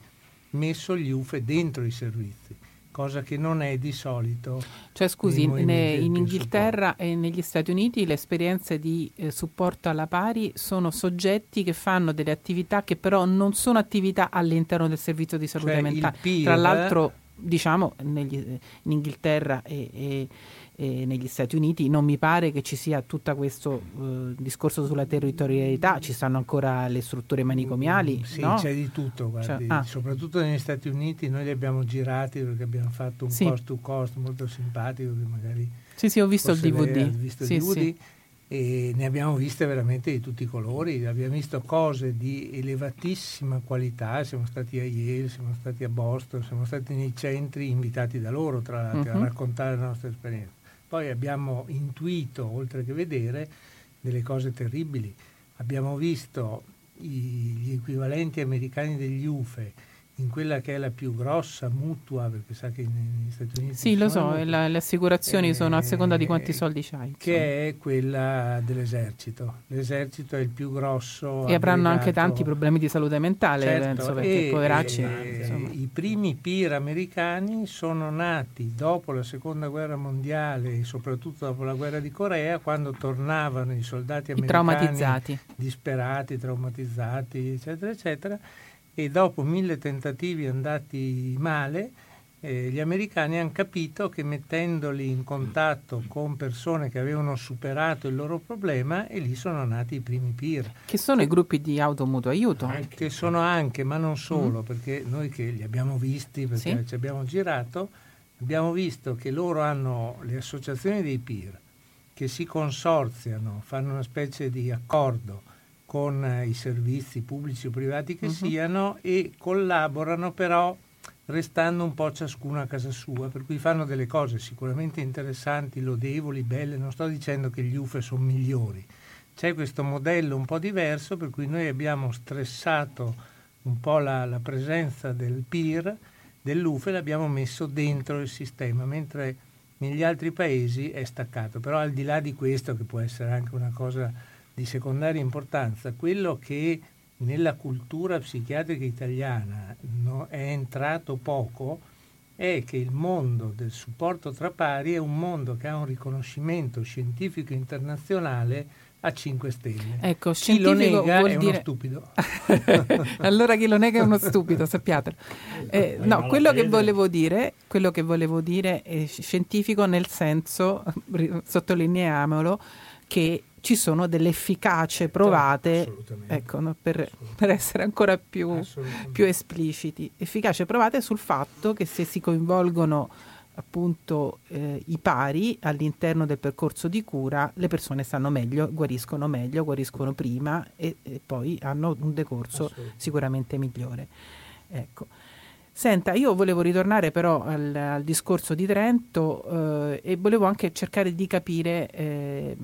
S2: messo gli UFE dentro i servizi cosa che non è di solito.
S1: Cioè scusi, ne, in Inghilterra supporto. e negli Stati Uniti le esperienze di eh, supporto alla pari sono soggetti che fanno delle attività che però non sono attività all'interno del servizio di salute
S2: cioè
S1: mentale. Tra l'altro diciamo negli, in Inghilterra e, e, e, negli Stati Uniti non mi pare che ci sia tutto questo uh, discorso sulla territorialità, ci stanno ancora le strutture manicomiali.
S2: Mm, sì,
S1: no?
S2: c'è di tutto, guardi, cioè, ah. soprattutto negli Stati Uniti noi li abbiamo girati perché abbiamo fatto un sì. cost to cost molto simpatico che magari...
S1: Sì, sì, ho visto il DVD.
S2: Visto
S1: sì,
S2: DVD. Sì e ne abbiamo viste veramente di tutti i colori, abbiamo visto cose di elevatissima qualità, siamo stati a Yale, siamo stati a Boston, siamo stati nei centri invitati da loro tra l'altro uh-huh. a mhm. raccontare la nostra esperienza. Poi abbiamo intuito, oltre che vedere, delle cose terribili. Abbiamo visto i, gli equivalenti americani degli UFE in quella che è la più grossa mutua, perché sa che negli Stati Uniti...
S1: Sì, lo so, la, le assicurazioni eh, sono a seconda di quanti soldi c'hai.
S2: Che insomma. è quella dell'esercito. L'esercito è il più grosso.
S1: E avranno anche tanti problemi di salute mentale, certo, penso, perché
S2: e,
S1: poveracci...
S2: E, I primi PIR americani sono nati dopo la seconda guerra mondiale e soprattutto dopo la guerra di Corea, quando tornavano i soldati americani...
S1: I traumatizzati.
S2: Disperati, traumatizzati, eccetera, eccetera e dopo mille tentativi andati male, eh, gli americani hanno capito che mettendoli in contatto con persone che avevano superato il loro problema e lì sono nati i primi peer.
S1: Che sono i gruppi di automutuo aiuto?
S2: Anche. Che sono anche, ma non solo, mm. perché noi che li abbiamo visti, perché sì. ci abbiamo girato, abbiamo visto che loro hanno le associazioni dei peer che si consorziano, fanno una specie di accordo con eh, i servizi pubblici o privati che uh-huh. siano e collaborano però restando un po' ciascuno a casa sua, per cui fanno delle cose sicuramente interessanti, lodevoli, belle, non sto dicendo che gli UFE sono migliori, c'è questo modello un po' diverso per cui noi abbiamo stressato un po' la, la presenza del PIR, dell'UFE, l'abbiamo messo dentro il sistema, mentre negli altri paesi è staccato, però al di là di questo che può essere anche una cosa di secondaria importanza, quello che nella cultura psichiatrica italiana no, è entrato poco è che il mondo del supporto tra pari è un mondo che ha un riconoscimento scientifico internazionale a 5 stelle.
S1: Ecco, chi lo nega
S2: è
S1: dire...
S2: uno stupido.
S1: allora chi lo nega è uno stupido, sappiatelo. Eh, no, quello che, volevo dire, quello che volevo dire è scientifico nel senso, sottolineiamolo, che ci sono delle efficacie provate, ecco, no, per, per, essere ancora più, più, espliciti, efficacie provate sul fatto che se si coinvolgono appunto eh, i pari all'interno del percorso di cura, le persone stanno meglio, guariscono meglio, guariscono prima e, e poi hanno un decorso sicuramente migliore. Ecco. Senta, io volevo ritornare però al, al discorso di Trento eh, e volevo anche cercare di capire eh,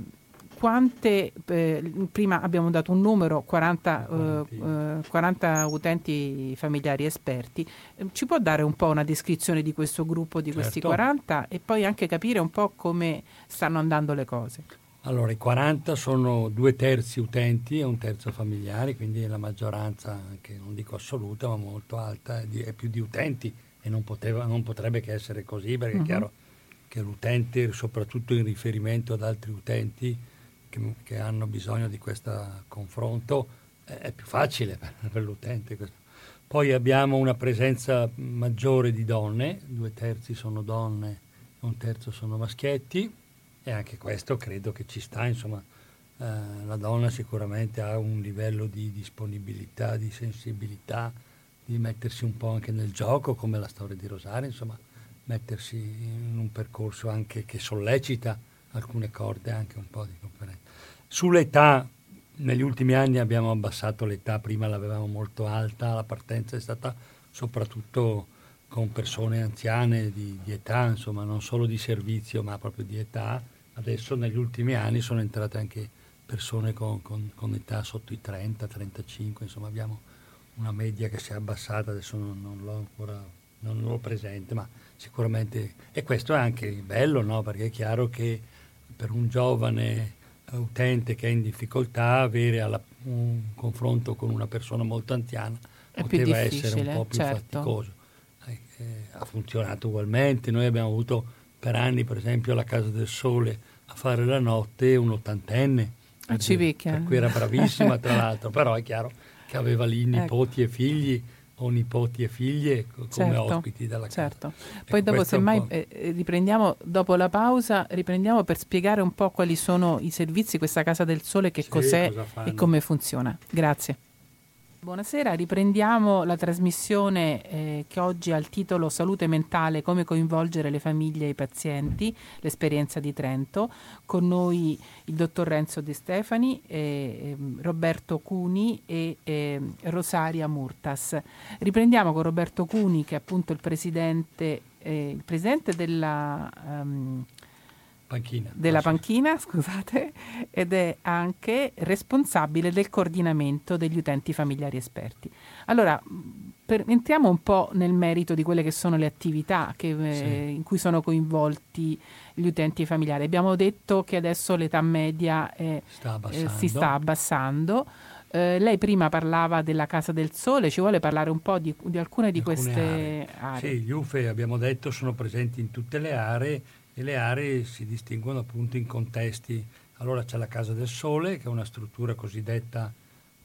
S1: quante, eh, prima abbiamo dato un numero, 40, eh, 40 utenti familiari esperti, eh, ci può dare un po' una descrizione di questo gruppo, di certo. questi 40 e poi anche capire un po' come stanno andando le cose?
S4: Allora, i 40 sono due terzi utenti e un terzo familiari, quindi la maggioranza, che non dico assoluta, ma molto alta, è più di utenti e non, poteva, non potrebbe che essere così, perché uh-huh. è mhm. chiaro che l'utente, soprattutto in riferimento ad altri utenti che, che hanno bisogno di questo confronto, è più facile per, per l'utente. Questo. Poi abbiamo una presenza maggiore di donne, due terzi sono donne un terzo sono maschietti e anche questo credo che ci sta, insomma, eh, la donna sicuramente ha un livello di disponibilità, di sensibilità, di mettersi un po' anche nel gioco, come la storia di Rosario, insomma, mettersi in un percorso anche che sollecita alcune corde, anche un po' di conferenza. Sull'età, negli ultimi anni abbiamo abbassato l'età, prima l'avevamo molto alta, la partenza è stata soprattutto con persone anziane di, di, età, insomma, non solo di servizio, ma proprio di età. Adesso negli ultimi anni sono entrate anche persone con, con, con età sotto i 30, 35, insomma abbiamo una media che si è abbassata, adesso non, non l'ho ancora non l'ho presente, ma sicuramente... E questo è anche bello, no? perché è chiaro che per un giovane utente che è in difficoltà avere alla, un confronto con una persona molto anziana è poteva essere un po' più certo. faticoso eh, ha funzionato ugualmente. Noi abbiamo avuto per anni, per esempio, alla Casa del Sole a fare la notte un ottantenne.
S1: A Civicchia.
S4: Per cui era bravissima, tra l'altro, però è chiaro che aveva lì ecco. nipoti ecco. e figli o nipoti e figlie come certo, ospiti della casa.
S1: Certo. Poi ecco, dopo semmai eh, riprendiamo dopo la pausa, riprendiamo per spiegare un po' quali sono i servizi questa Casa del Sole, che sì, cos'è e come funziona. Grazie. Buonasera, riprendiamo la trasmissione eh, che oggi ha il titolo Salute mentale, come coinvolgere le famiglie e i pazienti, l'esperienza di Trento. Con noi il dottor Renzo De Stefani, eh, Roberto Cuni e eh, Rosaria Murtas. Riprendiamo con Roberto Cuni che è appunto il presidente, eh, il presidente della... Um,
S4: panchina,
S1: della panchina scusate, ed è anche responsabile del coordinamento degli utenti familiari esperti. Allora, per, entriamo un po' nel merito di quelle che sono le attività che, eh, sì. eh, in cui sono coinvolti gli utenti familiari. Abbiamo detto che adesso l'età media è,
S4: sta eh,
S1: si sta abbassando. Eh, lei prima parlava della Casa del Sole, ci vuole parlare un po' di, di alcune di alcune queste aree. aree.
S4: Sì, gli UFE abbiamo detto sono presenti in tutte le aree e le aree si distinguono appunto in contesti. Allora c'è la Casa del Sole, che è una struttura cosiddetta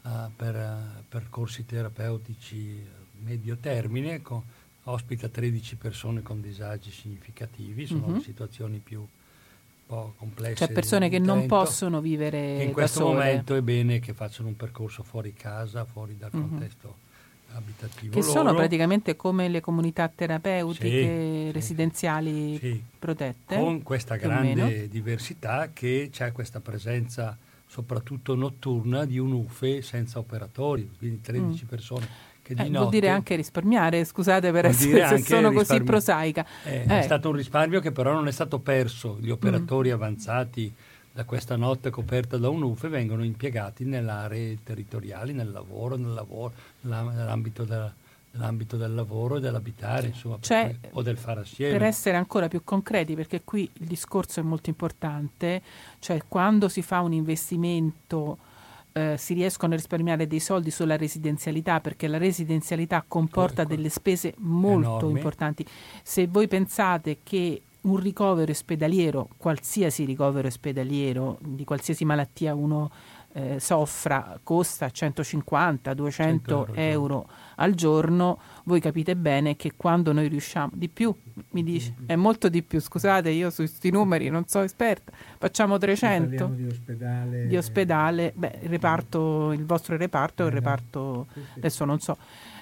S4: uh, per uh, percorsi terapeutici medio termine, con, ospita 13 persone con disagi significativi, sono mm-hmm. situazioni più un po' complesse.
S1: Cioè persone che non possono vivere
S4: in questo momento è bene che facciano un percorso fuori casa, fuori dal mm-hmm. contesto abitativo.
S1: Che
S4: loro.
S1: sono praticamente come le comunità terapeutiche sì, residenziali sì. protette.
S4: Con questa grande diversità che c'è questa presenza soprattutto notturna di un UFE senza operatori, quindi 13 mm. persone. Che di
S1: eh,
S4: notte,
S1: vuol dire anche risparmiare, scusate per essere se sono così prosaica.
S4: Eh, eh. È stato un risparmio che però non è stato perso. Gli operatori mm. avanzati da questa notte coperta da un UFE vengono impiegati nelle aree territoriali, nel lavoro, nel lavoro nell'ambito, della, nell'ambito, del lavoro e dell'abitare, insomma,
S1: cioè,
S4: o del fare assieme.
S1: Per essere ancora più concreti, perché qui il discorso è molto importante, cioè quando si fa un investimento eh, si riescono a risparmiare dei soldi sulla residenzialità perché la residenzialità comporta delle spese molto Enormi. importanti. Se voi pensate che un ricovero ospedaliero, qualsiasi ricovero ospedaliero di qualsiasi malattia uno eh, soffra, costa 150-200 euro, al giorno, voi capite bene che quando noi riusciamo di più, mi dice, è molto di più, scusate, io su questi numeri non sono esperta, facciamo 300
S2: di ospedale,
S1: di ospedale beh, il reparto, il vostro reparto è un reparto, adesso non so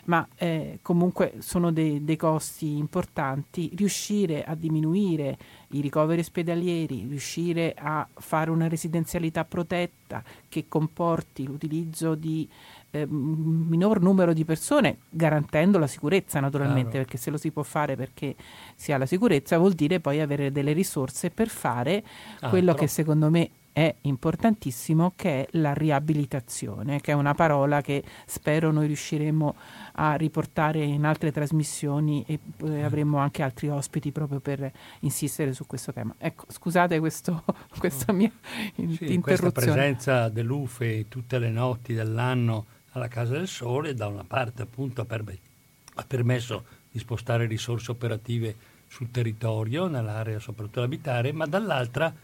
S1: ma eh, comunque sono dei, dei, costi importanti. Riuscire a diminuire i ricoveri ospedalieri, riuscire a fare una residenzialità protetta che comporti l'utilizzo di eh, minor numero di persone, garantendo la sicurezza naturalmente, claro. perché se lo si può fare perché si ha la sicurezza, vuol dire poi avere delle risorse per fare ah, quello però. che secondo me è importantissimo che è la riabilitazione, che è una parola che spero noi riusciremo a riportare in altre trasmissioni e eh, avremo anche altri ospiti proprio per insistere su questo tema. Ecco, scusate questo, questa mia sì, interruzione.
S4: Questa presenza dell'UFE tutte le notti dell'anno alla Casa del Sole da una parte appunto ha permesso di spostare risorse operative sul territorio, nell'area soprattutto abitare, ma dall'altra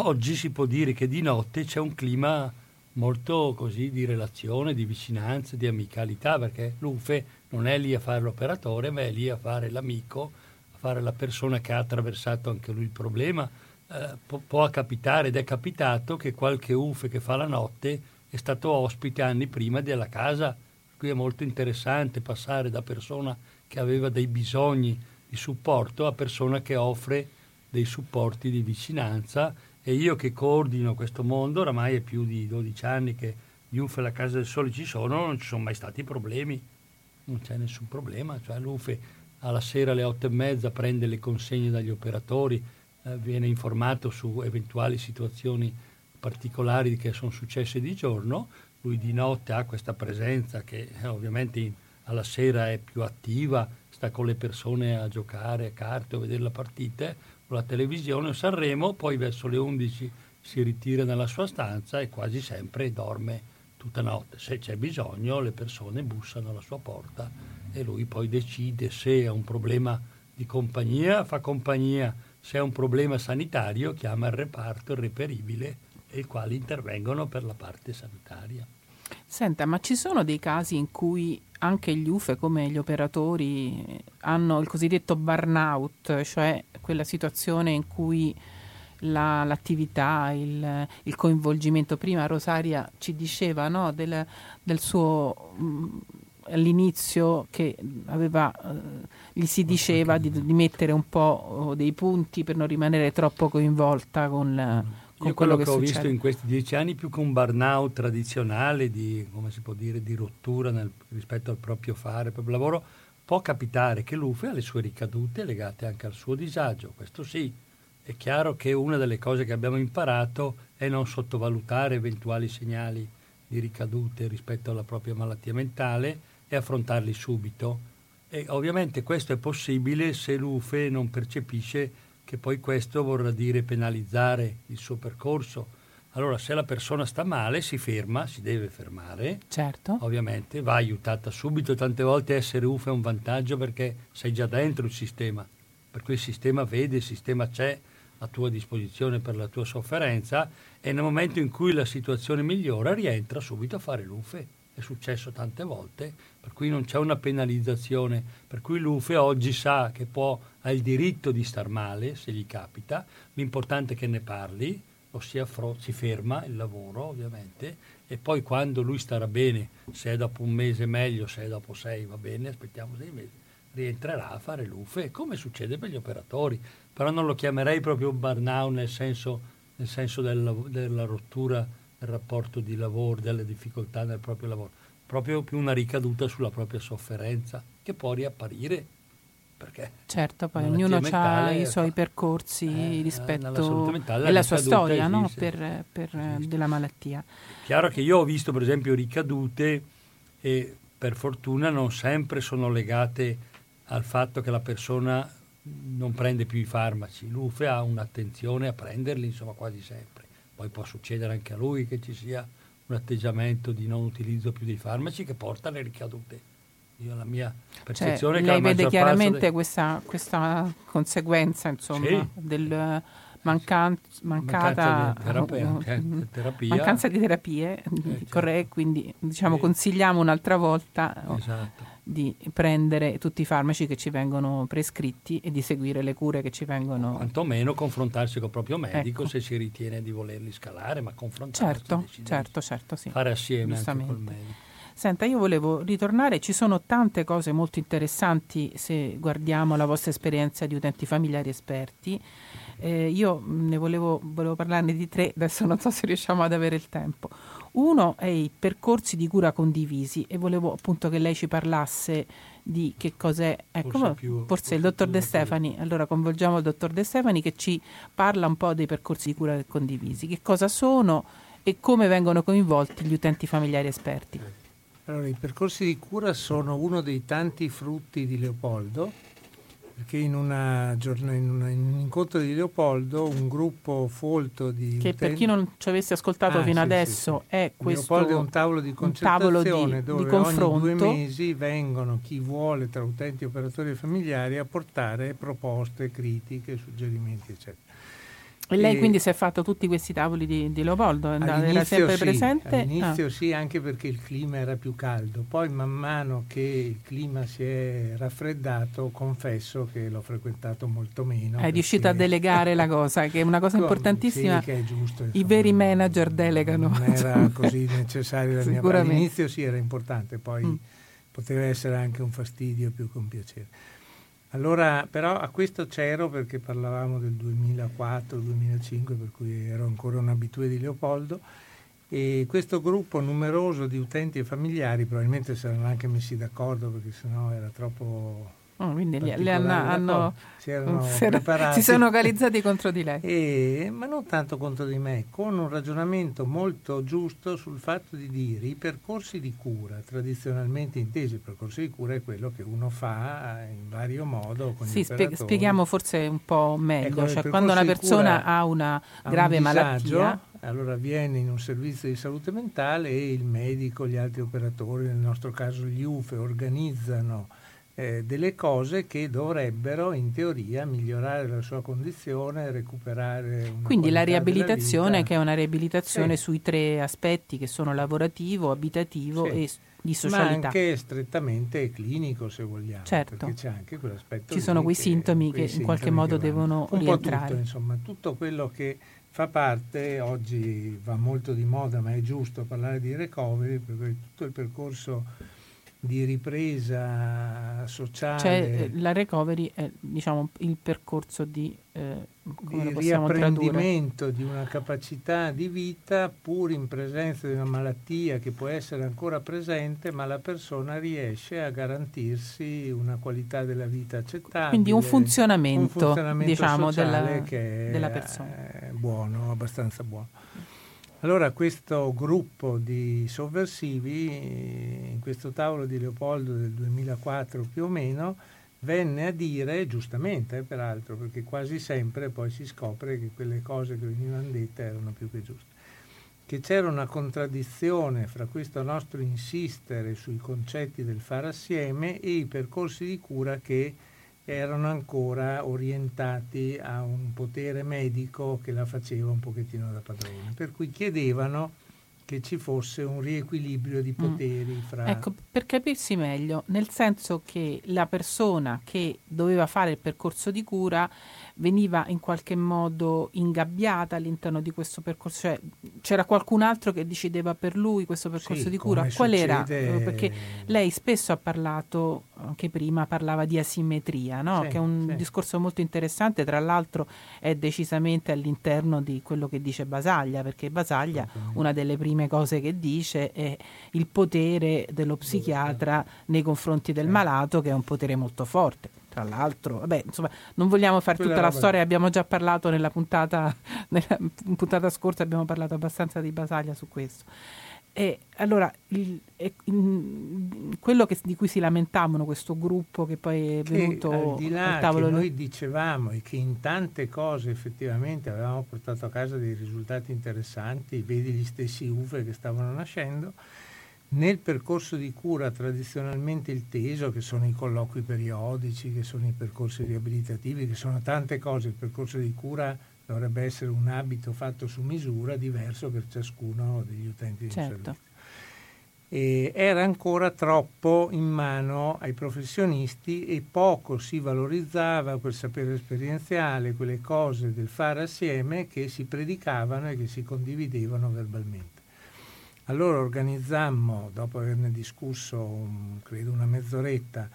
S4: oggi si può dire che di notte c'è un clima molto così di relazione, di vicinanza, di amicalità, perché l'UFE non è lì a fare l'operatore, ma è lì a fare l'amico, a fare la persona che ha attraversato anche lui il problema. Eh, può, può capitare ed è capitato che qualche UFE che fa la notte è stato ospite anni prima della casa, qui è molto interessante passare da persona che aveva dei bisogni di supporto a persona che offre dei supporti di vicinanza e io che coordino questo mondo, oramai è più di 12 anni che l'UFE e la Casa del Sole ci sono, non ci sono mai stati problemi, non c'è nessun problema, cioè l'UFE alla sera alle 8 e mezza prende le consegne dagli operatori, eh, viene informato su eventuali situazioni particolari che sono successe di giorno, lui di notte ha questa presenza che eh, ovviamente alla sera è più attiva, sta con le persone a giocare a carte o a vedere la partita la televisione Sanremo, poi verso le 11 si ritira nella sua stanza e quasi sempre dorme tutta notte. Se c'è bisogno le persone bussano alla sua porta e lui poi decide se ha un problema di compagnia, fa compagnia, se ha un problema sanitario chiama il reparto, il reperibile e i quali intervengono per la parte sanitaria.
S1: Senta, ma ci sono dei casi in cui anche gli UFE, come gli operatori, hanno il cosiddetto burnout, cioè quella situazione in cui la, l'attività, il, il, coinvolgimento. Prima Rosaria ci diceva no, del, del, suo mh, mm, all'inizio che aveva, eh, gli si diceva di, di, mettere un po' dei punti per non rimanere troppo coinvolta con con
S4: Io quello, quello che, che ho visto in questi dieci anni più che un burnout tradizionale di, come si può dire, di rottura nel, rispetto al proprio fare, al proprio lavoro, può capitare che l'UFE ha le sue ricadute legate anche al suo disagio, questo sì. È chiaro che una delle cose che abbiamo imparato è non sottovalutare eventuali segnali di ricadute rispetto alla propria malattia mentale e affrontarli subito. E ovviamente questo è possibile se l'UFE non percepisce che poi questo vorrà dire penalizzare il suo percorso. Allora, se la persona sta male, si ferma, si deve fermare.
S1: Certo.
S4: Ovviamente va aiutata subito. Tante volte essere UFA è un vantaggio perché sei già dentro il sistema. Per cui il sistema vede, il sistema c'è a tua disposizione per la tua sofferenza e nel momento in cui la situazione migliora rientra subito a fare l'UFE è successo tante volte, per cui non c'è una penalizzazione, per cui l'UFE oggi sa che può, ha il diritto di star male se gli capita, l'importante è che ne parli, ossia si ferma il lavoro ovviamente e poi quando lui starà bene, se è dopo un mese meglio, se è dopo sei va bene, aspettiamo sei mesi, rientrerà a fare l'UFE, come succede per gli operatori, però non lo chiamerei proprio burnout nel senso, nel senso della, della rottura del rapporto di lavoro, delle difficoltà nel proprio lavoro, proprio più una ricaduta sulla propria sofferenza che può riapparire. Perché
S1: certo, poi ognuno ha i suoi percorsi eh, rispetto e la sua storia no? per, per della malattia.
S4: Chiaro che io ho visto per esempio ricadute e per fortuna non sempre sono legate al fatto che la persona non prende più i farmaci. L'UFE ha un'attenzione a prenderli insomma quasi sempre poi può succedere anche a lui che ci sia un atteggiamento di non utilizzo più dei farmaci che porta alle ricadute. Io la mia percezione
S1: cioè,
S4: è che
S1: lei vede chiaramente de... questa, questa, conseguenza insomma, sì. del mancan- mancata
S4: terapia, cioè, terapia.
S1: mancanza di terapie, eh, certo. quindi diciamo, consigliamo un'altra volta.
S4: Esatto
S1: di prendere tutti i farmaci che ci vengono prescritti e di seguire le cure che ci vengono.
S4: Quantomeno confrontarsi col proprio medico ecco. se si ritiene di volerli scalare, ma confrontarsi.
S1: Certo, certo, certo, sì.
S4: Fare assieme anche col medico.
S1: Senta, io volevo ritornare, ci sono tante cose molto interessanti se guardiamo la vostra esperienza di utenti familiari esperti. Eh, io ne volevo, volevo parlarne di tre, adesso non so se riusciamo ad avere il tempo. Uno è i percorsi di cura condivisi e volevo appunto che lei ci parlasse di che cos'è. Ecco, forse, più, forse, forse il dottor De Stefani, allora coinvolgiamo il dottor De Stefani che ci parla un po' dei percorsi di cura condivisi, che cosa sono e come vengono coinvolti gli utenti familiari esperti.
S2: Allora, i percorsi di cura sono uno dei tanti frutti di Leopoldo perché in, una in, una, in, un incontro di Leopoldo un gruppo folto di
S1: che
S2: utenti...
S1: per chi non ci avesse ascoltato ah, fino sì, adesso sì, sì. è questo
S2: Leopoldo è un tavolo di concertazione tavolo di, dove di confronto. ogni due mesi vengono chi vuole tra utenti operatori e familiari a portare proposte, critiche, suggerimenti eccetera
S1: e lei e quindi si è fatto tutti questi tavoli di, di Leopoldo? Era sempre
S2: sì,
S1: presente?
S2: All'inizio ah. sì, anche perché il clima era più caldo. Poi man mano che il clima si è raffreddato, confesso che l'ho frequentato molto meno.
S1: È riuscito a delegare la cosa, che è una cosa importantissima.
S2: Sì, che è giusto. Insomma,
S1: I veri manager delegano.
S2: Non era così necessario la mia parte. All'inizio sì era importante, poi mm. poteva essere anche un fastidio più che un piacere. Allora, però a questo c'ero perché parlavamo del 2004-2005, per cui ero ancora un abitue di Leopoldo, e questo gruppo numeroso di utenti e familiari probabilmente si erano anche messi d'accordo perché sennò era troppo
S1: Oh, quindi li hanno, hanno si, si, sono localizzati contro di lei.
S2: E, ma non tanto contro di me, con un ragionamento molto giusto sul fatto di dire i percorsi di cura, tradizionalmente intesi, il percorso di cura è quello che uno fa in vario modo. Con sì, spie-
S1: spieghiamo forse un po' meglio, ecco, cioè quando una persona ha una grave un disagio, malattia
S2: allora viene in un servizio di salute mentale e il medico, gli altri operatori, nel nostro caso gli UFE, organizzano eh, delle cose che dovrebbero in teoria migliorare la sua condizione, recuperare una
S1: Quindi la riabilitazione che è una riabilitazione sì. sui tre aspetti che sono lavorativo, abitativo sì. e di socialità.
S2: Ma anche strettamente clinico se vogliamo, certo. perché c'è anche quell'aspetto
S1: Ci sono quei sintomi che, in qualche modo devono
S2: un
S1: rientrare.
S2: Po tutto, insomma, tutto quello che fa parte, oggi va molto di moda, ma è giusto parlare di recovery, perché tutto il percorso di ripresa sociale.
S1: Cioè eh, la recovery è diciamo, il percorso di, eh,
S2: di riapprendimento di una capacità di vita pur in presenza di una malattia che può essere ancora presente, ma la persona riesce a garantirsi una qualità della vita accettabile.
S1: Quindi un funzionamento, un funzionamento diciamo, della, della persona.
S2: buono, abbastanza buono. Allora questo gruppo di sovversivi, in questo tavolo di Leopoldo del 2004 più o meno, venne a dire, giustamente peraltro, perché quasi sempre poi si scopre che quelle cose che venivano dette erano più che giuste, che c'era una contraddizione fra questo nostro insistere sui concetti del fare assieme e i percorsi di cura che erano ancora orientati a un potere medico che la faceva un pochettino da padrone, per cui chiedevano che ci fosse un riequilibrio di mm. poteri mm. fra...
S1: Ecco, per capirsi meglio, nel senso che la persona che doveva fare il percorso di cura veniva in qualche modo ingabbiata all'interno di questo percorso, cioè c'era qualcun altro che decideva per lui questo percorso
S2: sì,
S1: di cura. Qual era? Perché lei spesso ha parlato, anche prima parlava di asimmetria, no? sì, che è un sì. discorso molto interessante, tra l'altro è decisamente all'interno di quello che dice Basaglia, perché Basaglia una delle prime cose che dice è il potere dello psichiatra nei confronti del malato, che è un potere molto forte tra l'altro, vabbè, insomma, non vogliamo fare tutta la storia, abbiamo già parlato nella puntata, nella puntata scorsa, abbiamo parlato abbastanza di Basaglia su questo. E allora, il, il, quello che, di cui si lamentavano, questo gruppo che poi è venuto che,
S2: al, di là al tavolo. Che noi dicevamo e che in tante cose effettivamente avevamo portato a casa dei risultati interessanti, vedi gli stessi UFE che stavano nascendo, nel percorso di cura tradizionalmente il teso, che sono i colloqui periodici, che sono i percorsi riabilitativi, che sono tante cose, il percorso di cura dovrebbe essere un abito fatto su misura, diverso per ciascuno degli utenti certo. di servizio. E era ancora troppo in mano ai professionisti e poco si valorizzava quel sapere esperienziale, quelle cose del fare assieme che si predicavano e che si condividevano verbalmente. Allora organizzammo, dopo averne discusso un, credo una mezz'oretta,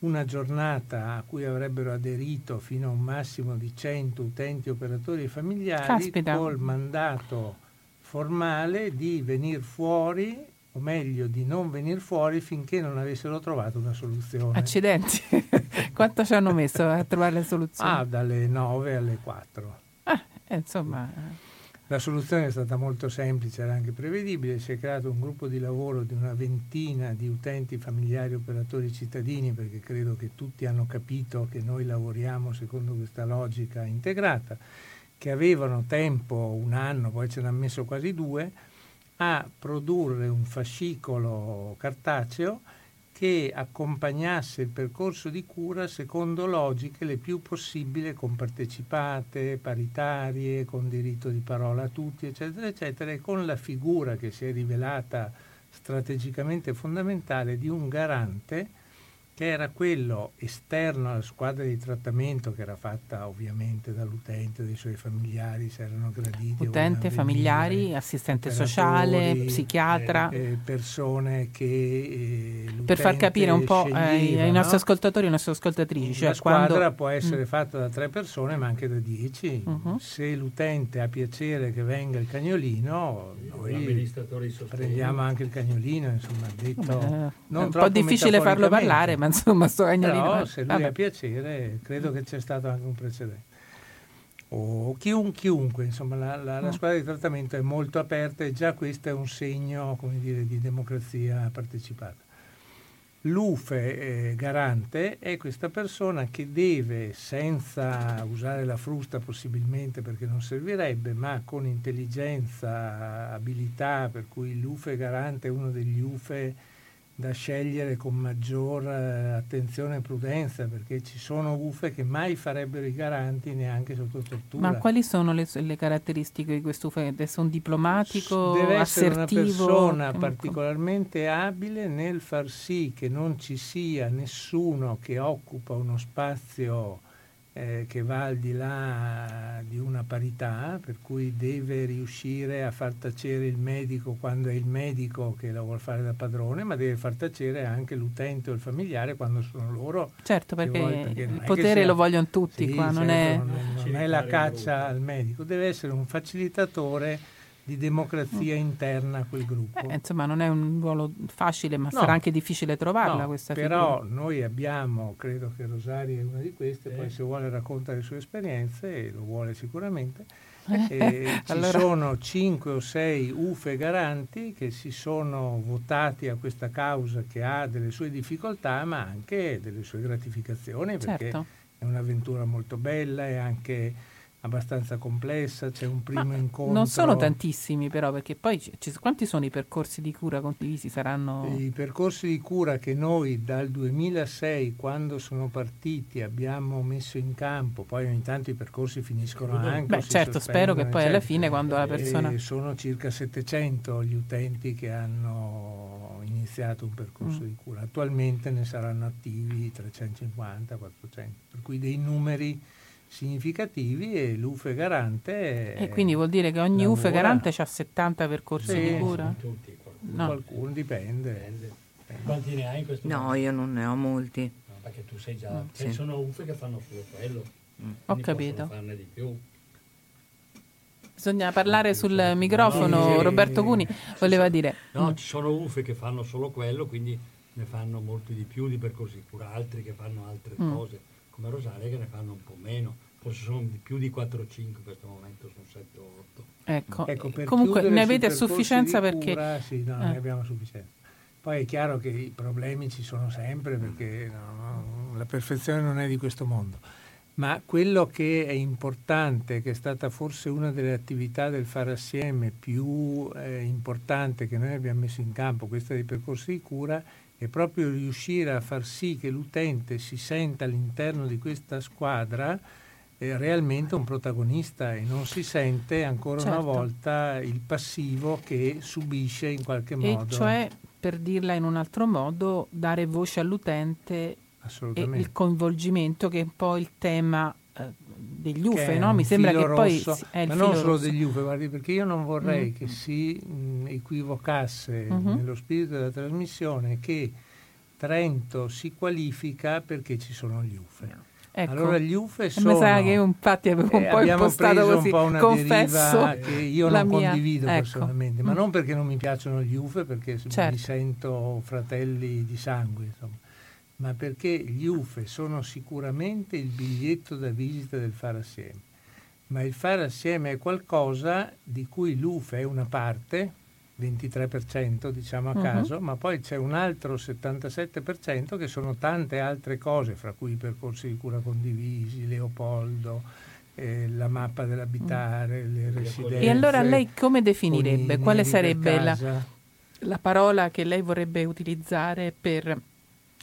S2: una giornata a cui avrebbero aderito fino a un massimo di 100 utenti, operatori e familiari
S1: Caspita.
S2: col mandato formale di venire fuori o meglio di non venire fuori finché non avessero trovato una soluzione.
S1: Accidenti, quanto ci hanno messo a trovare la soluzione?
S2: Ah, dalle 9 alle 4.
S1: Ah, eh, insomma...
S2: La soluzione è stata molto semplice, era anche prevedibile, si è creato un gruppo di lavoro di una ventina di utenti, familiari, operatori cittadini, perché credo che tutti hanno capito che noi lavoriamo secondo questa logica integrata, che avevano tempo un anno, poi ce n'hanno messo quasi due, a produrre un fascicolo cartaceo che accompagnasse il percorso di cura secondo logiche le più possibili compartecipate, paritarie, con diritto di parola a tutti, eccetera, eccetera, e con la figura che si è rivelata strategicamente fondamentale di un garante che era quello esterno alla squadra di trattamento che era fatta ovviamente dall'utente, dai suoi familiari, se erano graditi.
S1: Utente, familiari, assistente sociale, psichiatra.
S2: Eh, eh, persone che...
S1: Eh, per far capire un po' ai, ai nostri ascoltatori e alle nostre ascoltatrici. Cioè
S2: La squadra quando... può essere mm. fatta da tre persone ma anche da dieci. Uh-huh. Se l'utente ha piacere che venga il cagnolino, noi prendiamo anche il cagnolino, insomma, detto... Beh,
S1: non è un po' difficile farlo parlare, ma insomma sto cagnolino.
S2: Però se lui ha piacere, credo che c'è stato anche un precedente. O chiun, chiunque, insomma, la, la, la, mm. squadra di trattamento è molto aperta e già questo è un segno, come dire, di democrazia partecipata. L'UFE eh, garante è questa persona che deve, senza usare la frusta possibilmente perché non servirebbe, ma con intelligenza, abilità, per cui l'UFE garante è uno degli UFE da scegliere con maggior eh, attenzione e prudenza perché ci sono UFE che mai farebbero i garanti neanche sotto tortura.
S1: Ma quali sono le, le caratteristiche di questo UFE? Deve essere un diplomatico
S2: Deve essere
S1: assertivo?
S2: una persona particolarmente abile nel far sì che non ci sia nessuno che occupa uno spazio eh, che va al di là di una parità, per cui deve riuscire a far tacere il medico quando è il medico che la vuole fare da padrone, ma deve far tacere anche l'utente o il familiare quando sono loro.
S1: Certo, perché, vuole, perché il potere sia, lo vogliono tutti sì, qua, non, certo, è...
S2: non, è, non è la caccia al medico, deve essere un facilitatore di democrazia interna a quel gruppo.
S1: Eh, insomma, non è un ruolo facile, ma no, sarà anche difficile trovarla
S2: no,
S1: questa
S2: però
S1: figura.
S2: noi abbiamo, credo che Rosaria è una di queste, eh. poi se vuole racconta le sue esperienze, e lo vuole sicuramente, eh, ci allora... sono cinque o sei UFE garanti che si sono votati a questa causa che ha delle sue difficoltà, ma anche delle sue gratificazioni, perché certo. è un'avventura molto bella e anche abbastanza complessa, c'è un primo Ma incontro.
S1: Non sono tantissimi però, perché poi c- quanti sono i percorsi di cura condivisi? Saranno...
S2: I percorsi di cura che noi dal 2006, quando sono partiti, abbiamo messo in campo, poi ogni tanto i percorsi finiscono anche.
S1: Beh, certo, spero che poi alla fine quando la persona...
S2: Sono circa 700 gli utenti che hanno iniziato un percorso mm. di cura. Attualmente ne saranno attivi 350, 400, per cui dei numeri significativi e l'UFE garante
S1: e quindi vuol dire che ogni UFE garante ha 70 percorsi sì, di cura?
S2: Tutti, qualcuno. No. qualcuno dipende. dipende.
S3: Quanti ne hai in questo
S5: No,
S3: momento?
S5: io non ne ho molti.
S3: No, perché tu sei già... Mm, sì. Sono UFE che fanno solo quello.
S1: Mm. Ho capito.
S3: farne di più.
S1: Bisogna parlare sul microfono, no, Roberto Cuni voleva dire.
S4: No, mm. ci sono UFE che fanno solo quello, quindi ne fanno molti di più di percorsi di cura, altri che fanno altre mm. cose come Rosaria che ne fanno un po' meno, forse sono più di 4 o 5 in questo momento, sono 7 o 8.
S1: Ecco, ecco comunque ne avete a sufficienza perché...
S2: Cura, sì, no, eh. ne abbiamo sufficienza. Poi è chiaro che i problemi ci sono sempre perché no, la perfezione non è di questo mondo. Ma quello che è importante, che è stata forse una delle attività del fare assieme più eh, importante che noi abbiamo messo in campo, questa dei percorsi di cura, è proprio riuscire a far sì che l'utente si senta all'interno di questa squadra eh, realmente un protagonista e non si sente ancora certo. una volta il passivo che subisce in qualche modo.
S1: E cioè, per dirla in un altro modo, dare voce all'utente e il coinvolgimento che è un po' il tema eh, degli UFE, no? Mi sembra che poi
S2: è il ma non solo rosso. degli UFE, guardi, perché io non vorrei mm. che si mh, equivocasse uh-huh. nello spirito della trasmissione che Trento si qualifica perché ci sono gli UFE. No. Ecco. Allora gli UFE sono...
S1: Mi sa che infatti avevo un eh, po' impostato così,
S2: un po confesso
S1: che
S2: io non mia... condivido ecco. personalmente, ma mm. non perché non mi piacciono gli UFE, perché certo. mi sento fratelli di sangue, insomma, ma perché gli UFE sono sicuramente il biglietto da visita del fare assieme. Ma il fare assieme è qualcosa di cui l'UFE è una parte, 23% diciamo a uh-huh. caso, ma poi c'è un altro 77% che sono tante altre cose, fra cui i percorsi di cura condivisi, Leopoldo, eh, la mappa dell'abitare, uh-huh. le residenze.
S1: E allora lei come definirebbe? Quale sarebbe la, la parola che lei vorrebbe utilizzare per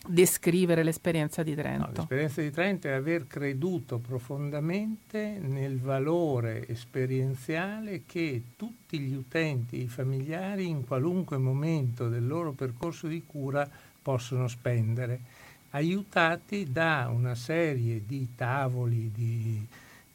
S1: descrivere l'esperienza di Trento?
S2: No, l'esperienza di Trento è aver creduto profondamente nel valore esperienziale che tutti gli utenti, i familiari, in qualunque momento del loro percorso di cura possono spendere, aiutati da una serie di tavoli, di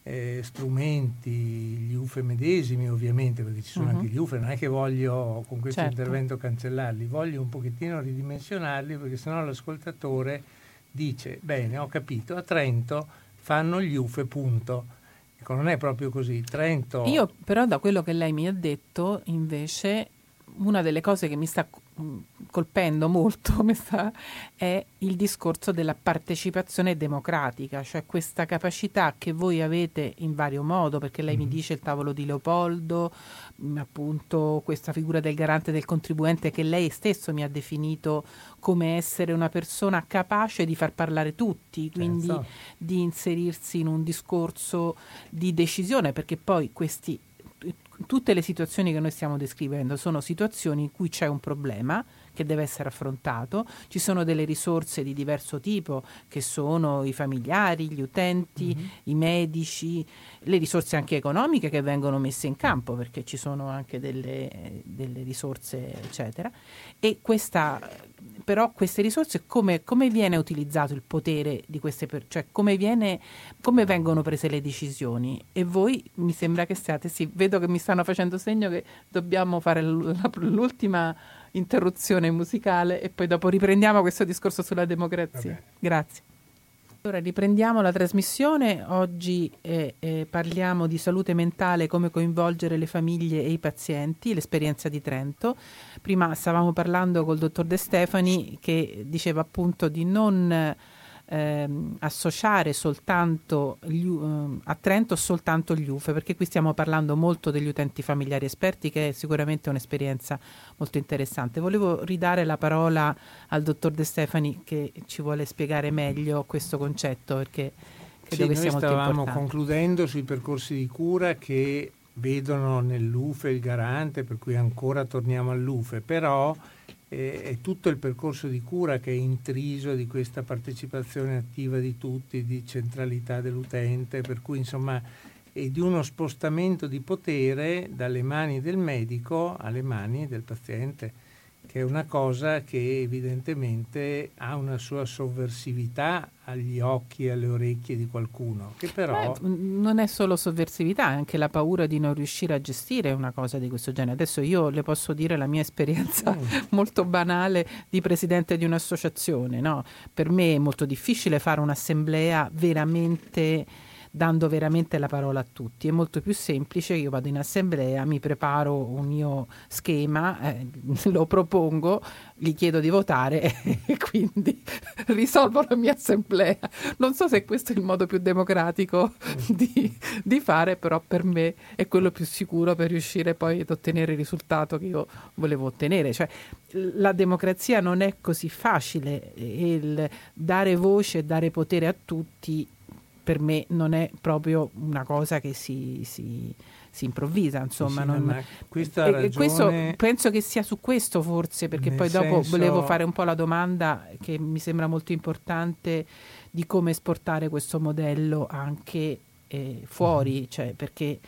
S2: eh, strumenti, gli UFE medesimi ovviamente, perché ci sono uh-huh. anche gli UFE, non è che voglio con questo certo. intervento cancellarli, voglio un pochettino ridimensionarli perché sennò l'ascoltatore dice, bene, ho capito, a Trento fanno gli UFE, punto. Ecco, non è proprio così. Trento...
S1: Io però da quello che lei mi ha detto, invece, una delle cose che mi sta mm, colpendo molto sta, è il discorso della partecipazione democratica, cioè questa capacità che voi avete in vario modo, perché lei mm. mi dice il tavolo di Leopoldo, mm, appunto questa figura del garante del contribuente che lei stesso mi ha definito come essere una persona capace di far parlare tutti, quindi certo. di inserirsi in un discorso di decisione, perché poi questi tutte le situazioni che noi stiamo descrivendo sono situazioni in cui c'è un problema che deve essere affrontato, ci sono delle risorse di diverso tipo che sono i familiari, gli utenti, mm-hmm. i medici, le risorse anche economiche che vengono messe in campo perché ci sono anche delle, delle risorse eccetera. E questa però queste risorse come, come, viene utilizzato il potere di queste persone, cioè come, viene, come, vengono prese le decisioni? E voi mi sembra che siate, sì, vedo che mi stanno facendo segno che dobbiamo fare l'ultima interruzione musicale e poi dopo riprendiamo questo discorso sulla democrazia. Grazie. Allora riprendiamo la trasmissione, oggi eh, eh, parliamo di salute mentale, come coinvolgere le famiglie e i pazienti, l'esperienza di Trento. Prima stavamo parlando col dottor De Stefani che diceva appunto di non ehm, associare soltanto gli, ehm, a Trento soltanto gli UFE, perché qui stiamo parlando molto degli utenti familiari esperti, che è sicuramente un'esperienza molto interessante. Volevo ridare la parola al dottor De Stefani che ci vuole spiegare meglio questo concetto, perché credo
S2: sì,
S1: che sia molto importante.
S2: Stavamo concludendo sui percorsi di cura che vedono nell'UFE il garante, per cui ancora torniamo all'UFE, però è tutto il percorso di cura che è intriso di questa partecipazione attiva di tutti, di centralità dell'utente, per cui insomma è di uno spostamento di potere dalle mani del medico alle mani del paziente che è una cosa che evidentemente ha una sua sovversività agli occhi e alle orecchie di qualcuno, che però...
S1: Beh, non è solo sovversività, è anche la paura di non riuscire a gestire una cosa di questo genere. Adesso io le posso dire la mia esperienza mm. molto banale di presidente di un'associazione. No? Per me è molto difficile fare un'assemblea veramente dando veramente la parola a tutti. È molto più semplice, io vado in assemblea, mi preparo un mio schema, eh, lo propongo, gli chiedo di votare e quindi risolvo la mia assemblea. Non so se questo è il modo più democratico di, di fare, però per me è quello più sicuro per riuscire poi ad ottenere il risultato che io volevo ottenere. Cioè, la democrazia non è così facile, il dare voce e dare potere a tutti per me non è proprio una cosa che si, si, si improvvisa, insomma. Sì, non,
S2: questa e, ragione,
S1: questo, penso che sia su questo forse, perché poi dopo senso... volevo fare un po' la domanda che mi sembra molto importante di come esportare questo modello anche eh, fuori, uh-huh. cioè perché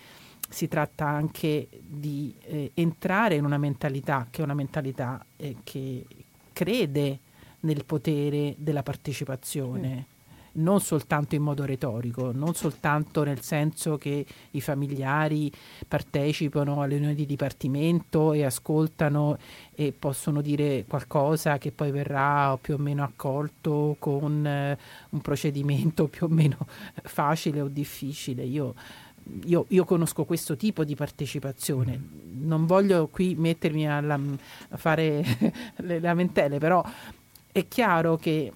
S1: si tratta anche di eh, entrare in una mentalità che è una mentalità eh, che crede nel potere della partecipazione. Non soltanto in modo retorico, non soltanto nel senso che i familiari partecipano alle riunioni di dipartimento e ascoltano e possono dire qualcosa che poi verrà più o meno accolto con eh, un procedimento più o meno facile o difficile. Io io, io, conosco questo tipo di partecipazione, non voglio qui mettermi a, a fare le lamentele, però è chiaro che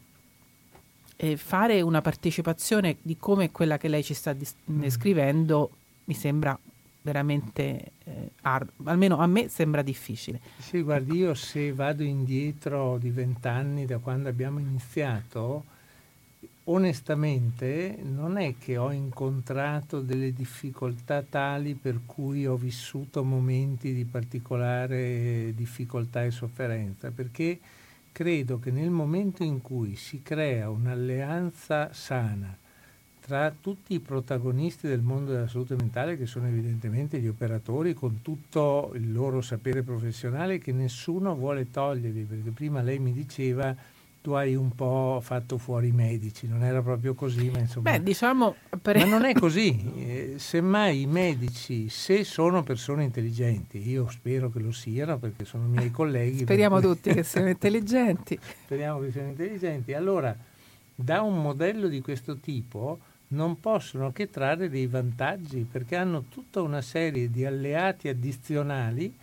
S1: eh, fare una partecipazione di come quella che lei ci sta dis- mm. descrivendo mi sembra veramente, eh, ar- almeno a me sembra difficile.
S2: Sì, guardi, io se vado indietro di vent'anni da quando abbiamo iniziato, onestamente non è che ho incontrato delle difficoltà tali per cui ho vissuto momenti di particolare difficoltà e sofferenza, perché credo che nel momento in cui si crea un'alleanza sana tra tutti i protagonisti del mondo della salute mentale, che sono evidentemente gli operatori, con tutto il loro sapere professionale, che nessuno vuole toglierli, perché prima lei mi diceva tu hai un po' fatto fuori i medici, non era proprio così, ma insomma...
S1: Beh, diciamo...
S2: Per... Ma non è così, eh, semmai i medici, se sono persone intelligenti, io spero che lo siano perché sono miei colleghi...
S1: Speriamo cui... tutti che siano intelligenti.
S2: Speriamo che siano intelligenti. Allora, da un modello di questo tipo non possono che trarre dei vantaggi perché hanno tutta una serie di alleati addizionali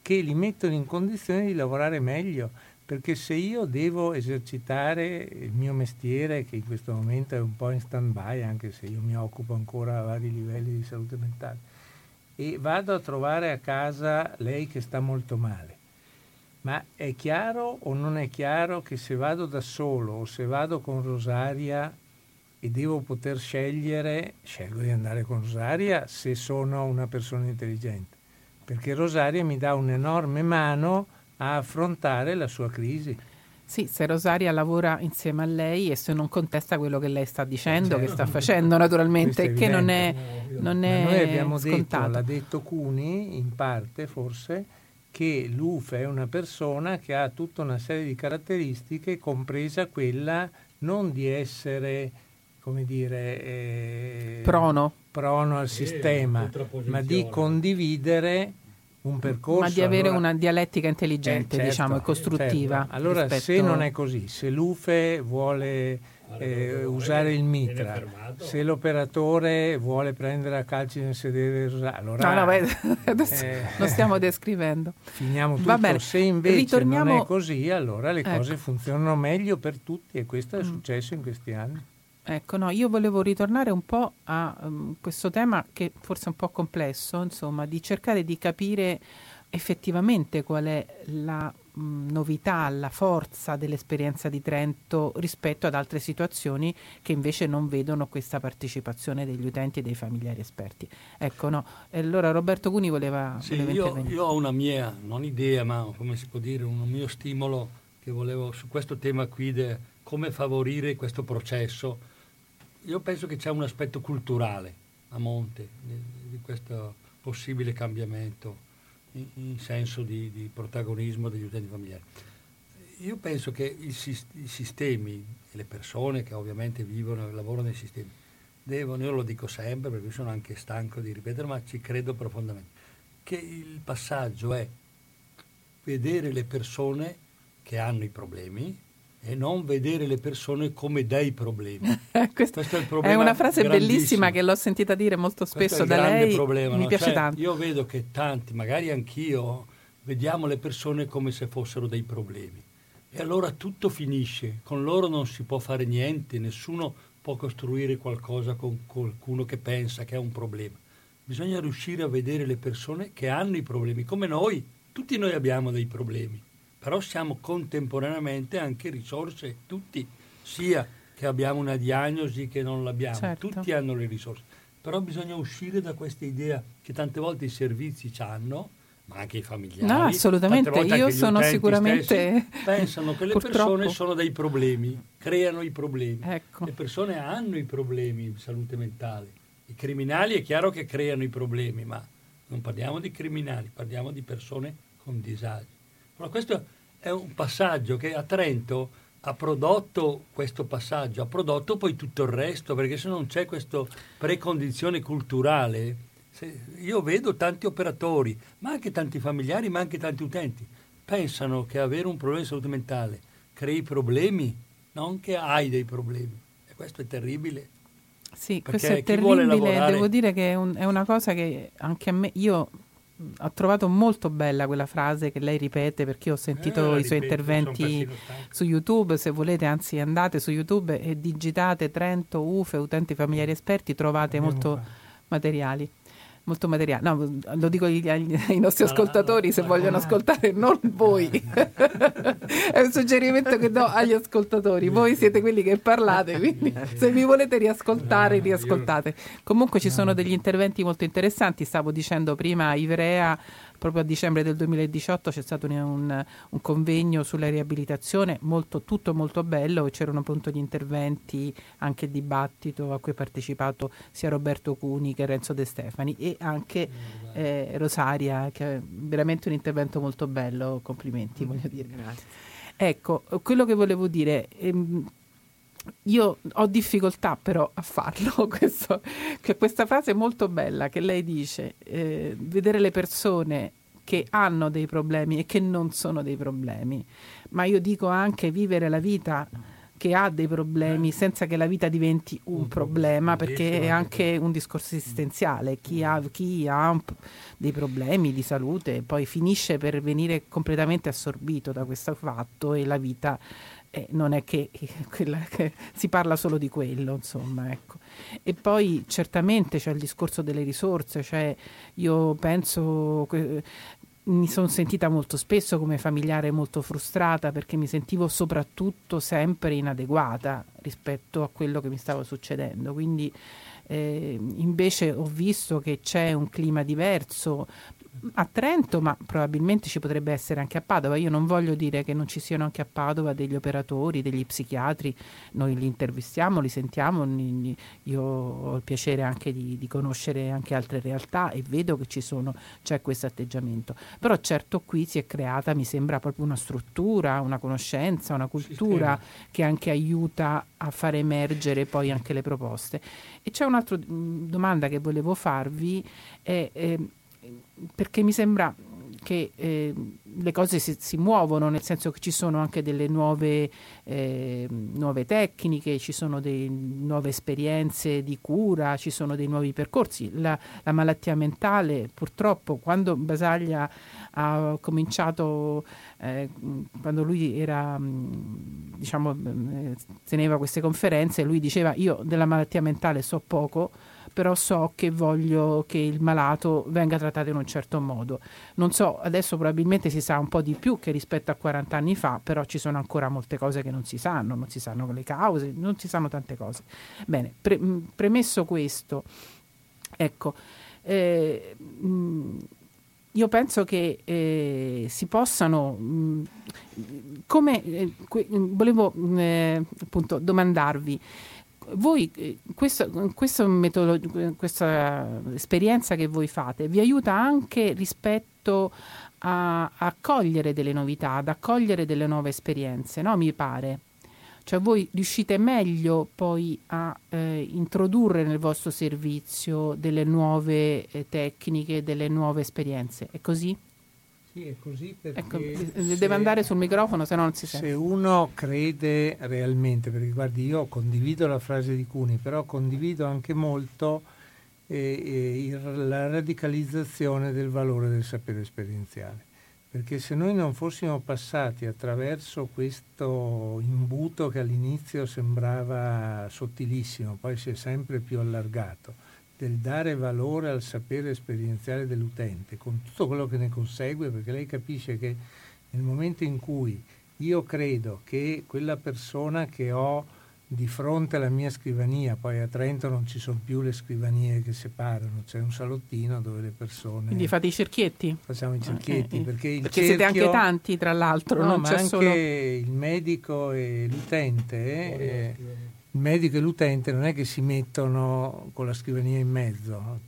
S2: che li mettono in condizione di lavorare meglio perché se io devo esercitare il mio mestiere, che in questo momento è un po' in stand-by, anche se io mi occupo ancora a vari livelli di salute mentale, e vado a trovare a casa lei che sta molto male, ma è chiaro o non è chiaro che se vado da solo o se vado con Rosaria e devo poter scegliere, scelgo di andare con Rosaria se sono una persona intelligente, perché Rosaria mi dà un'enorme mano a affrontare la sua crisi.
S1: Sì, se Rosaria lavora insieme a lei e se non contesta quello che lei sta dicendo, certo. che sta facendo naturalmente, che non è, non è
S2: Noi abbiamo
S1: scontato.
S2: detto, l'ha detto Cuni, in parte forse, che l'UFE è una persona che ha tutta una serie di caratteristiche, compresa quella non di essere, come dire, eh,
S1: prono.
S2: prono al sistema, ma di condividere un percorso.
S1: Ma di avere allora, una dialettica intelligente, eh, certo, diciamo, e costruttiva.
S2: Certo. Allora, rispetto... se non è così, se l'UFE vuole eh, usare il mitra, se l'operatore vuole prendere a calci nel sedere, allora...
S1: No, no, beh, adesso eh, lo stiamo descrivendo.
S2: Finiamo tutto. Va bene. Se invece Ritorniamo... non è così, allora le ecco. cose funzionano meglio per tutti e questo è mm. successo in questi anni.
S1: Ecco, no, io volevo ritornare un po' a um, questo tema che forse è un po' complesso, insomma, di cercare di capire effettivamente qual è la mh, novità, la forza dell'esperienza di Trento rispetto ad altre situazioni che invece non vedono questa partecipazione degli utenti e dei familiari esperti. Ecco, no. E allora Roberto Cuni voleva,
S4: sì,
S1: voleva
S4: io, io, ho una mia, non idea, ma come si può dire, un mio stimolo che volevo su questo tema qui, de, come favorire questo processo io penso che c'è un aspetto culturale a monte di, questo possibile cambiamento in, in senso di, di, protagonismo degli utenti familiari. Io penso che i, i sistemi e le persone che ovviamente vivono e lavorano nei sistemi devono, io lo dico sempre perché sono anche stanco di ripetere, ma ci credo profondamente, che il passaggio è vedere le persone che hanno i problemi, e non vedere le persone come dei problemi.
S1: Questo, Questo è, il problema è una frase bellissima che l'ho sentita dire molto spesso da lei. Problema, Mi no? piace
S4: cioè,
S1: tanto.
S4: Io vedo che tanti, magari anch'io, vediamo le persone come se fossero dei problemi. E allora tutto finisce, con loro non si può fare niente, nessuno può costruire qualcosa con qualcuno che pensa che è un problema. Bisogna riuscire a vedere le persone che hanno i problemi, come noi, tutti noi abbiamo dei problemi però siamo contemporaneamente anche risorse, tutti, sia che abbiamo una diagnosi che non l'abbiamo, certo. tutti hanno le risorse. Però bisogna uscire da questa idea che tante volte i servizi hanno, ma anche i familiari.
S1: No, assolutamente, io sono sicuramente...
S4: Pensano che le persone sono dei problemi, creano i problemi. Ecco. Le persone hanno i problemi di salute mentale. I criminali è chiaro che creano i problemi, ma non parliamo di criminali, parliamo di persone con disagi. Ma questo è un passaggio che a Trento ha prodotto questo passaggio, ha prodotto poi tutto il resto, perché se non c'è questa precondizione culturale, io vedo tanti operatori, ma anche tanti familiari, ma anche tanti utenti, pensano che avere un problema di salute mentale crei problemi, non che hai dei problemi. E questo è terribile.
S1: Sì, questo è terribile, lavorare... devo dire che è, un, è una cosa che anche a me, io ho trovato molto bella quella frase che lei ripete perché ho sentito eh, i suoi interventi su YouTube. Se volete, anzi, andate su YouTube e digitate Trento, UFE, utenti familiari esperti, trovate Andiamo molto qua. materiali molto materiale. No, lo dico agli, ai nostri ascoltatori se vogliono ascoltare, non voi. È un suggerimento che do agli ascoltatori. Voi siete quelli che parlate, quindi se mi volete riascoltare, riascoltate. Comunque ci sono degli interventi molto interessanti. Stavo dicendo prima Ivrea proprio a dicembre del 2018 c'è stato un, un convegno sulla riabilitazione, molto, tutto molto bello, e c'erano appunto gli interventi, anche il dibattito a cui ha partecipato sia Roberto Cuni che Renzo De Stefani e anche eh, Rosaria, che è veramente un intervento molto bello, complimenti mm, voglio dire. Grazie. Ecco, quello che volevo dire... Ehm, io ho difficoltà però a farlo, questo, questa frase è molto bella che lei dice, eh, vedere le persone che hanno dei problemi e che non sono dei problemi, ma io dico anche vivere la vita che ha dei problemi senza che la vita diventi un problema, perché è anche un discorso esistenziale. Chi ha, chi ha dei problemi di salute poi finisce per venire completamente assorbito da questo fatto e la vita eh, non è che, che, si parla solo di quello, insomma, ecco. E poi certamente c'è il discorso delle risorse, cioè io penso mi sono sentita molto spesso come familiare molto frustrata perché mi sentivo soprattutto sempre inadeguata rispetto a quello che mi stava succedendo. Quindi eh, invece ho visto che c'è un clima diverso, a Trento, ma probabilmente ci potrebbe essere anche a Padova. Io non voglio dire che non ci siano anche a Padova degli operatori, degli psichiatri, noi li intervistiamo, li sentiamo, io ho il piacere anche di, di conoscere anche altre realtà e vedo che ci sono, c'è questo atteggiamento. Però certo qui si è creata, mi sembra, proprio una struttura, una conoscenza, una cultura Sistema. che anche aiuta a far emergere poi anche le proposte. E c'è un'altra domanda che volevo farvi. È, è, perché mi sembra che eh, le cose si, si, muovono, nel senso che ci sono anche delle nuove, eh, nuove tecniche, ci sono delle nuove esperienze di cura, ci sono dei nuovi percorsi. La, la malattia mentale, purtroppo, quando Basaglia ha cominciato, eh, quando lui era, diciamo, eh, teneva queste conferenze, lui diceva io della malattia mentale so poco, però so che voglio che il malato venga trattato in un certo modo. Non so, adesso probabilmente si sa un po' di più che rispetto a 40 anni fa, però ci sono ancora molte cose che non si sanno, non si sanno le cause, non si sanno tante cose. Bene, pre- premesso questo, ecco, eh, mh, io penso che eh, si possano, mh, come eh, que- volevo eh, appunto domandarvi, voi eh, questo, questo metodo, questa esperienza che voi fate vi aiuta anche rispetto a, a cogliere delle novità, ad accogliere delle nuove esperienze, no? Mi pare. Cioè voi riuscite meglio poi a eh, introdurre nel vostro servizio delle nuove eh, tecniche, delle nuove esperienze. È così?
S2: Sì, è così perché... Ecco,
S1: deve andare sul microfono, se no non si sente.
S2: Se uno crede realmente, perché guardi, io condivido la frase di Cuni, però condivido anche molto eh, eh, la radicalizzazione del valore del sapere esperienziale. Perché se noi non fossimo passati attraverso questo imbuto che all'inizio sembrava sottilissimo, poi si è sempre più allargato, del dare valore al sapere esperienziale dell'utente, con tutto quello che ne consegue, perché lei capisce che nel momento in cui io credo che quella persona che ho di fronte alla mia scrivania, poi a Trento non ci sono più le scrivanie che separano, c'è un salottino dove le persone...
S1: Quindi fate i cerchietti?
S2: Facciamo i cerchietti,
S1: eh,
S2: perché, il
S1: perché
S2: cerchio...
S1: siete anche tanti tra l'altro,
S2: no,
S1: non
S2: ma
S1: c'è
S2: anche
S1: solo...
S2: il medico e l'utente... Eh, il medico e l'utente non è che si mettono con la scrivania in mezzo,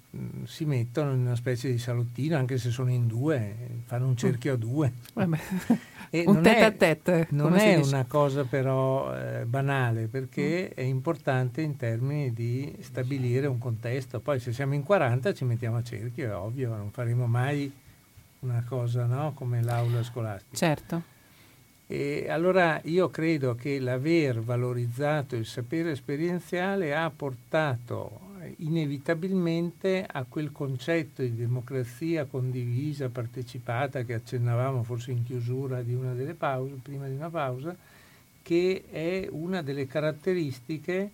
S2: si mettono in una specie di salottino, anche se sono in due, fanno un cerchio a due.
S1: Un tête a tête.
S2: Non è una cosa però eh, banale perché mm. è importante in termini di stabilire un contesto. Poi se siamo in 40 ci mettiamo a cerchio, è ovvio, non faremo mai una cosa no? come l'aula scolastica.
S1: Certo.
S2: E allora io credo che l'aver valorizzato il sapere esperienziale ha portato inevitabilmente a quel concetto di democrazia condivisa, partecipata, che accennavamo forse in chiusura di una delle pause, prima di una pausa, che è una delle caratteristiche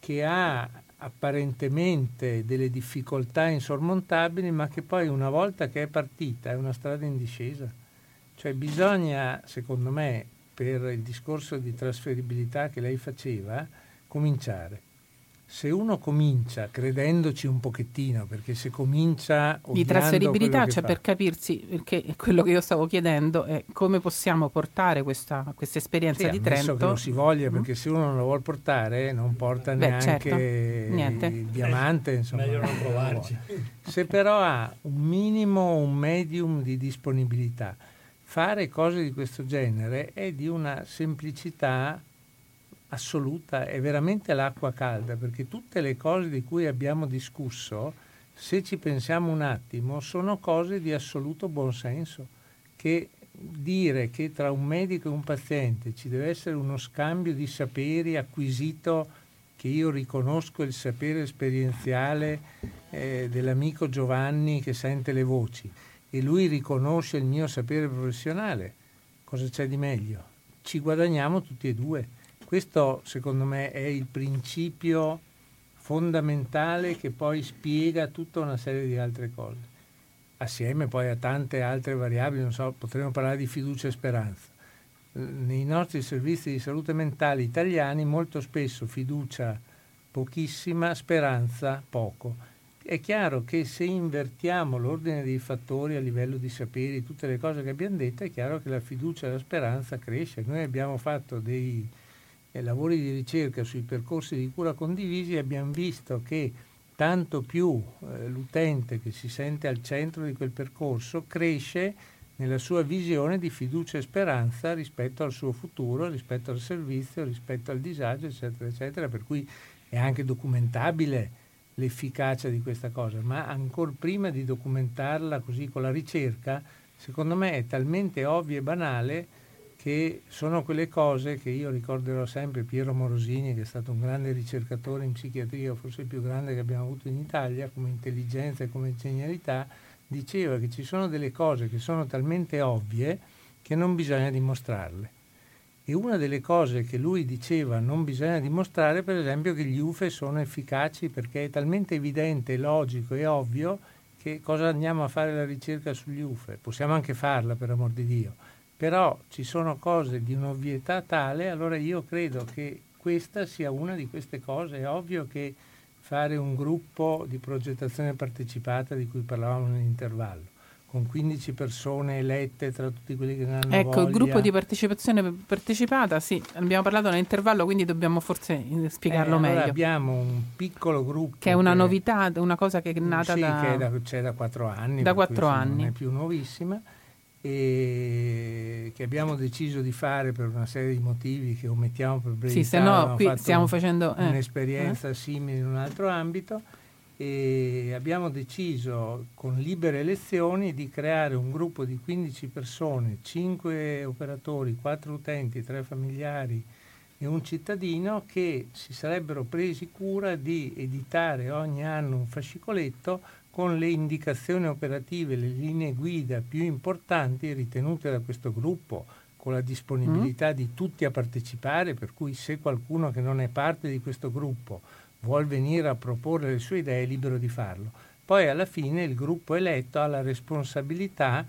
S2: che ha apparentemente delle difficoltà insormontabili, ma che poi una volta che è partita è una strada in discesa. Cioè bisogna, secondo me, per il discorso di trasferibilità che lei faceva, cominciare se uno comincia credendoci un pochettino, perché se comincia
S1: di trasferibilità, cioè fa, per capirsi, perché quello che io stavo chiedendo è come possiamo portare questa, questa esperienza
S2: sì,
S1: di Trento.
S2: che lo si voglia, mm. perché se uno non lo vuole portare, non porta Beh, neanche certo. il diamante. Insomma,
S3: meglio non provarci.
S2: Se però ha un minimo, un medium di disponibilità, fare cose di questo genere è di una semplicità assoluta è veramente l'acqua calda, perché tutte le cose di cui abbiamo discusso, se ci pensiamo un attimo, sono cose di assoluto buonsenso, che dire che tra un medico e un paziente ci deve essere uno scambio di saperi acquisito, che io riconosco il sapere esperienziale eh, dell'amico Giovanni che sente le voci e lui riconosce il mio sapere professionale, cosa c'è di meglio? Ci guadagniamo tutti e due. Questo secondo me è il principio fondamentale che poi spiega tutta una serie di altre cose, assieme poi a tante altre variabili, non so, potremmo parlare di fiducia e speranza. Nei nostri servizi di salute mentale italiani molto spesso fiducia pochissima, speranza poco. È chiaro che se invertiamo l'ordine dei fattori a livello di saperi, tutte le cose che abbiamo detto, è chiaro che la fiducia e la speranza cresce. Noi abbiamo fatto dei eh, lavori di ricerca sui percorsi di cura condivisi abbiamo visto che tanto più eh, l'utente che si sente al centro di quel percorso cresce nella sua visione di fiducia e speranza rispetto al suo futuro, rispetto al servizio, rispetto al disagio, eccetera, eccetera, per cui è anche documentabile l'efficacia di questa cosa, ma ancora prima di documentarla così con la ricerca, secondo me è talmente ovvio e banale che sono quelle cose che io ricorderò sempre Piero Morosini, che è stato un grande ricercatore in psichiatria, forse il più grande che abbiamo avuto in Italia, come intelligenza e come genialità, diceva che ci sono delle cose che sono talmente ovvie che non bisogna dimostrarle. E una delle cose che lui diceva non bisogna dimostrare, per esempio, che gli UFE sono efficaci perché è talmente evidente, logico e ovvio che cosa andiamo a fare la ricerca sugli UFE? Possiamo anche farla, per amor di Dio però ci sono cose di un'ovvietà tale, allora io credo che questa sia una di queste cose. È ovvio che fare un gruppo di progettazione partecipata di cui parlavamo nell'intervallo, con 15 persone elette tra tutti quelli che ne hanno
S1: ecco,
S2: voglia.
S1: il gruppo di partecipazione partecipata, sì, abbiamo parlato nell'intervallo, quindi dobbiamo forse spiegarlo
S2: eh,
S1: meglio.
S2: Allora abbiamo un piccolo gruppo.
S1: Che è una che, novità, una cosa che è nata
S2: sì,
S1: da...
S2: Che è da, c'è da quattro anni.
S1: Da quattro anni.
S2: Non è più nuovissima e che abbiamo deciso di fare per una serie di motivi che omettiamo per brevità.
S1: Sì, se no qui stiamo facendo
S2: eh, un'esperienza simile in un altro ambito e abbiamo deciso con libere elezioni di creare un gruppo di 15 persone, 5 operatori, 4 utenti, 3 familiari e un cittadino che si sarebbero presi cura di editare ogni anno un fascicoletto con le indicazioni operative, le linee guida più importanti ritenute da questo gruppo, con la disponibilità mm. di tutti a partecipare, per cui se qualcuno che non è parte di questo gruppo vuol venire a proporre le sue idee è libero di farlo. Poi alla fine il gruppo eletto ha la responsabilità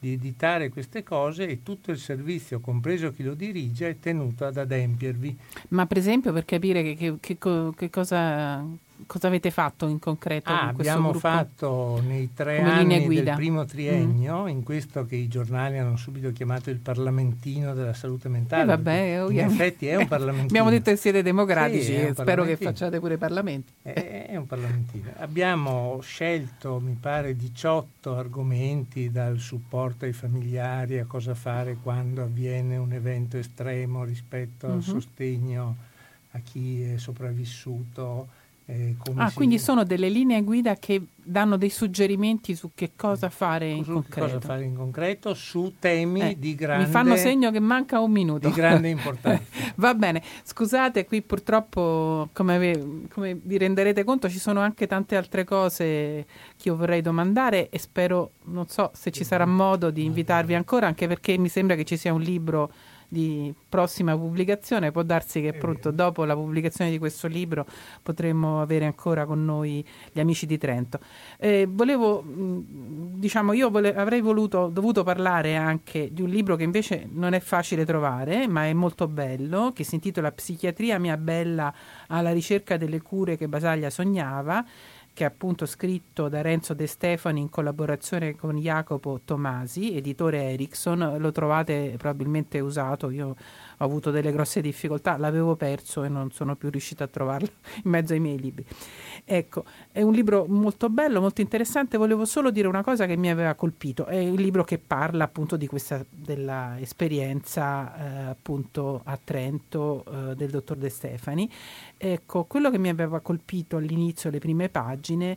S2: di editare queste cose e tutto il servizio, compreso chi lo dirige, è tenuto ad adempiervi.
S1: Ma per esempio per capire che, che, che, che cosa cosa avete fatto in concreto?
S2: Ah, abbiamo
S1: gruppo?
S2: fatto nei tre Come anni del primo triennio, mm. in questo che i giornali hanno subito chiamato il parlamentino della salute mentale. Eh
S1: vabbè,
S2: in effetti è un parlamentino.
S1: abbiamo detto che siete democratici, sì, spero che facciate pure i parlamenti.
S2: È, è un parlamentino. Abbiamo scelto, mi pare, 18 argomenti dal supporto ai familiari a cosa fare quando avviene un evento estremo rispetto mm-hmm. al mhm. sostegno a chi è sopravvissuto.
S1: Eh, ah, quindi sono delle linee guida che danno dei suggerimenti su che cosa fare in
S2: su
S1: concreto.
S2: Cosa fare in concreto su temi eh, di grande
S1: Mi fanno segno che manca un minuto.
S2: Di grande importanza.
S1: Va bene, scusate, qui purtroppo, come, come vi renderete conto, ci sono anche tante altre cose che io vorrei domandare e spero, non so se ci sarà modo di invitarvi ancora, anche perché mi sembra che ci sia un libro di prossima pubblicazione. Può darsi che appunto dopo la pubblicazione di questo libro potremmo avere ancora con noi gli amici di Trento. Eh, volevo, diciamo, io vole- avrei voluto, dovuto parlare anche di un libro che invece non è facile trovare, ma è molto bello, che si intitola Psichiatria mia bella alla ricerca delle cure che Basaglia sognava che è appunto scritto da Renzo De Stefani in collaborazione con Jacopo Tomasi, editore Ericsson, lo trovate probabilmente usato, io ho avuto delle grosse difficoltà, l'avevo perso e non sono più riuscita a trovarlo in mezzo ai miei libri. Ecco, è un libro molto bello, molto interessante, volevo solo dire una cosa che mi aveva colpito, è un libro che parla appunto di questa della esperienza eh, appunto a Trento eh, del dottor De Stefani. Ecco, quello che mi aveva colpito all'inizio, le prime pagine,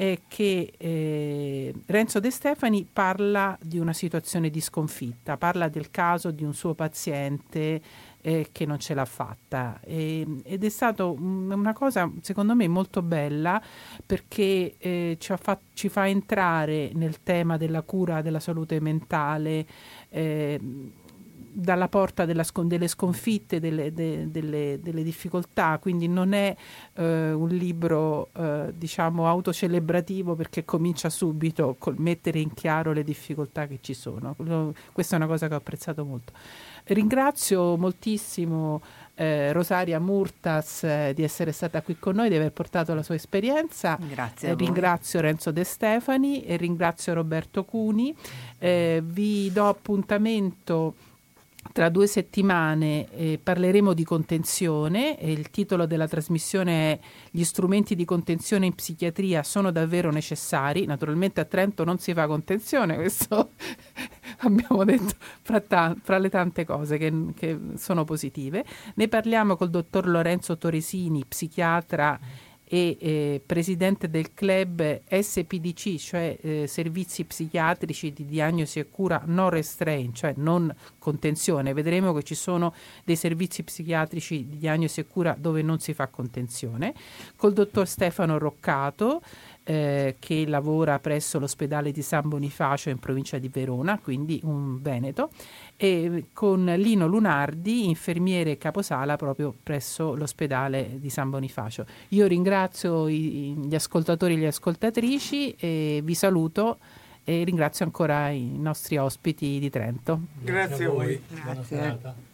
S1: è che eh, Renzo De Stefani parla di una situazione di sconfitta, parla del caso di un suo paziente eh, che non ce l'ha fatta. E, ed è stata una cosa secondo me molto bella perché eh, ci, fa, ci, fa entrare nel tema della cura della salute mentale eh, dalla porta della, delle sconfitte, delle, de, delle, delle, difficoltà, quindi non è eh, un libro eh, diciamo autocelebrativo perché comincia subito col mettere in chiaro le difficoltà che ci sono. Questa è una cosa che ho apprezzato molto. Ringrazio moltissimo eh, Rosaria Murtas eh, di essere stata qui con noi, di aver portato la sua esperienza.
S5: Grazie.
S1: ringrazio Renzo De Stefani e ringrazio Roberto Cuni. Eh, vi do appuntamento tra due settimane eh, parleremo di contenzione e il titolo della trasmissione è Gli strumenti di contenzione in psichiatria sono davvero necessari. Naturalmente a Trento non si fa contenzione, questo abbiamo detto fra, ta- fra le tante cose che, che, sono positive. Ne parliamo col dottor Lorenzo Toresini, psichiatra e eh, presidente del club SPDC, cioè eh, servizi psichiatrici di diagnosi e cura non restraint, cioè non contenzione. Vedremo che ci sono dei servizi psichiatrici di diagnosi e cura dove non si fa contenzione. Col dottor Stefano Roccato, eh, che lavora presso l'ospedale di San Bonifacio in provincia di Verona, quindi un veneto, e con Lino Lunardi, infermiere caposala proprio presso l'ospedale di San Bonifacio. Io ringrazio i, gli ascoltatori e le ascoltatrici e vi saluto e ringrazio ancora i nostri ospiti di Trento.
S2: Grazie, Grazie a voi.
S3: Grazie.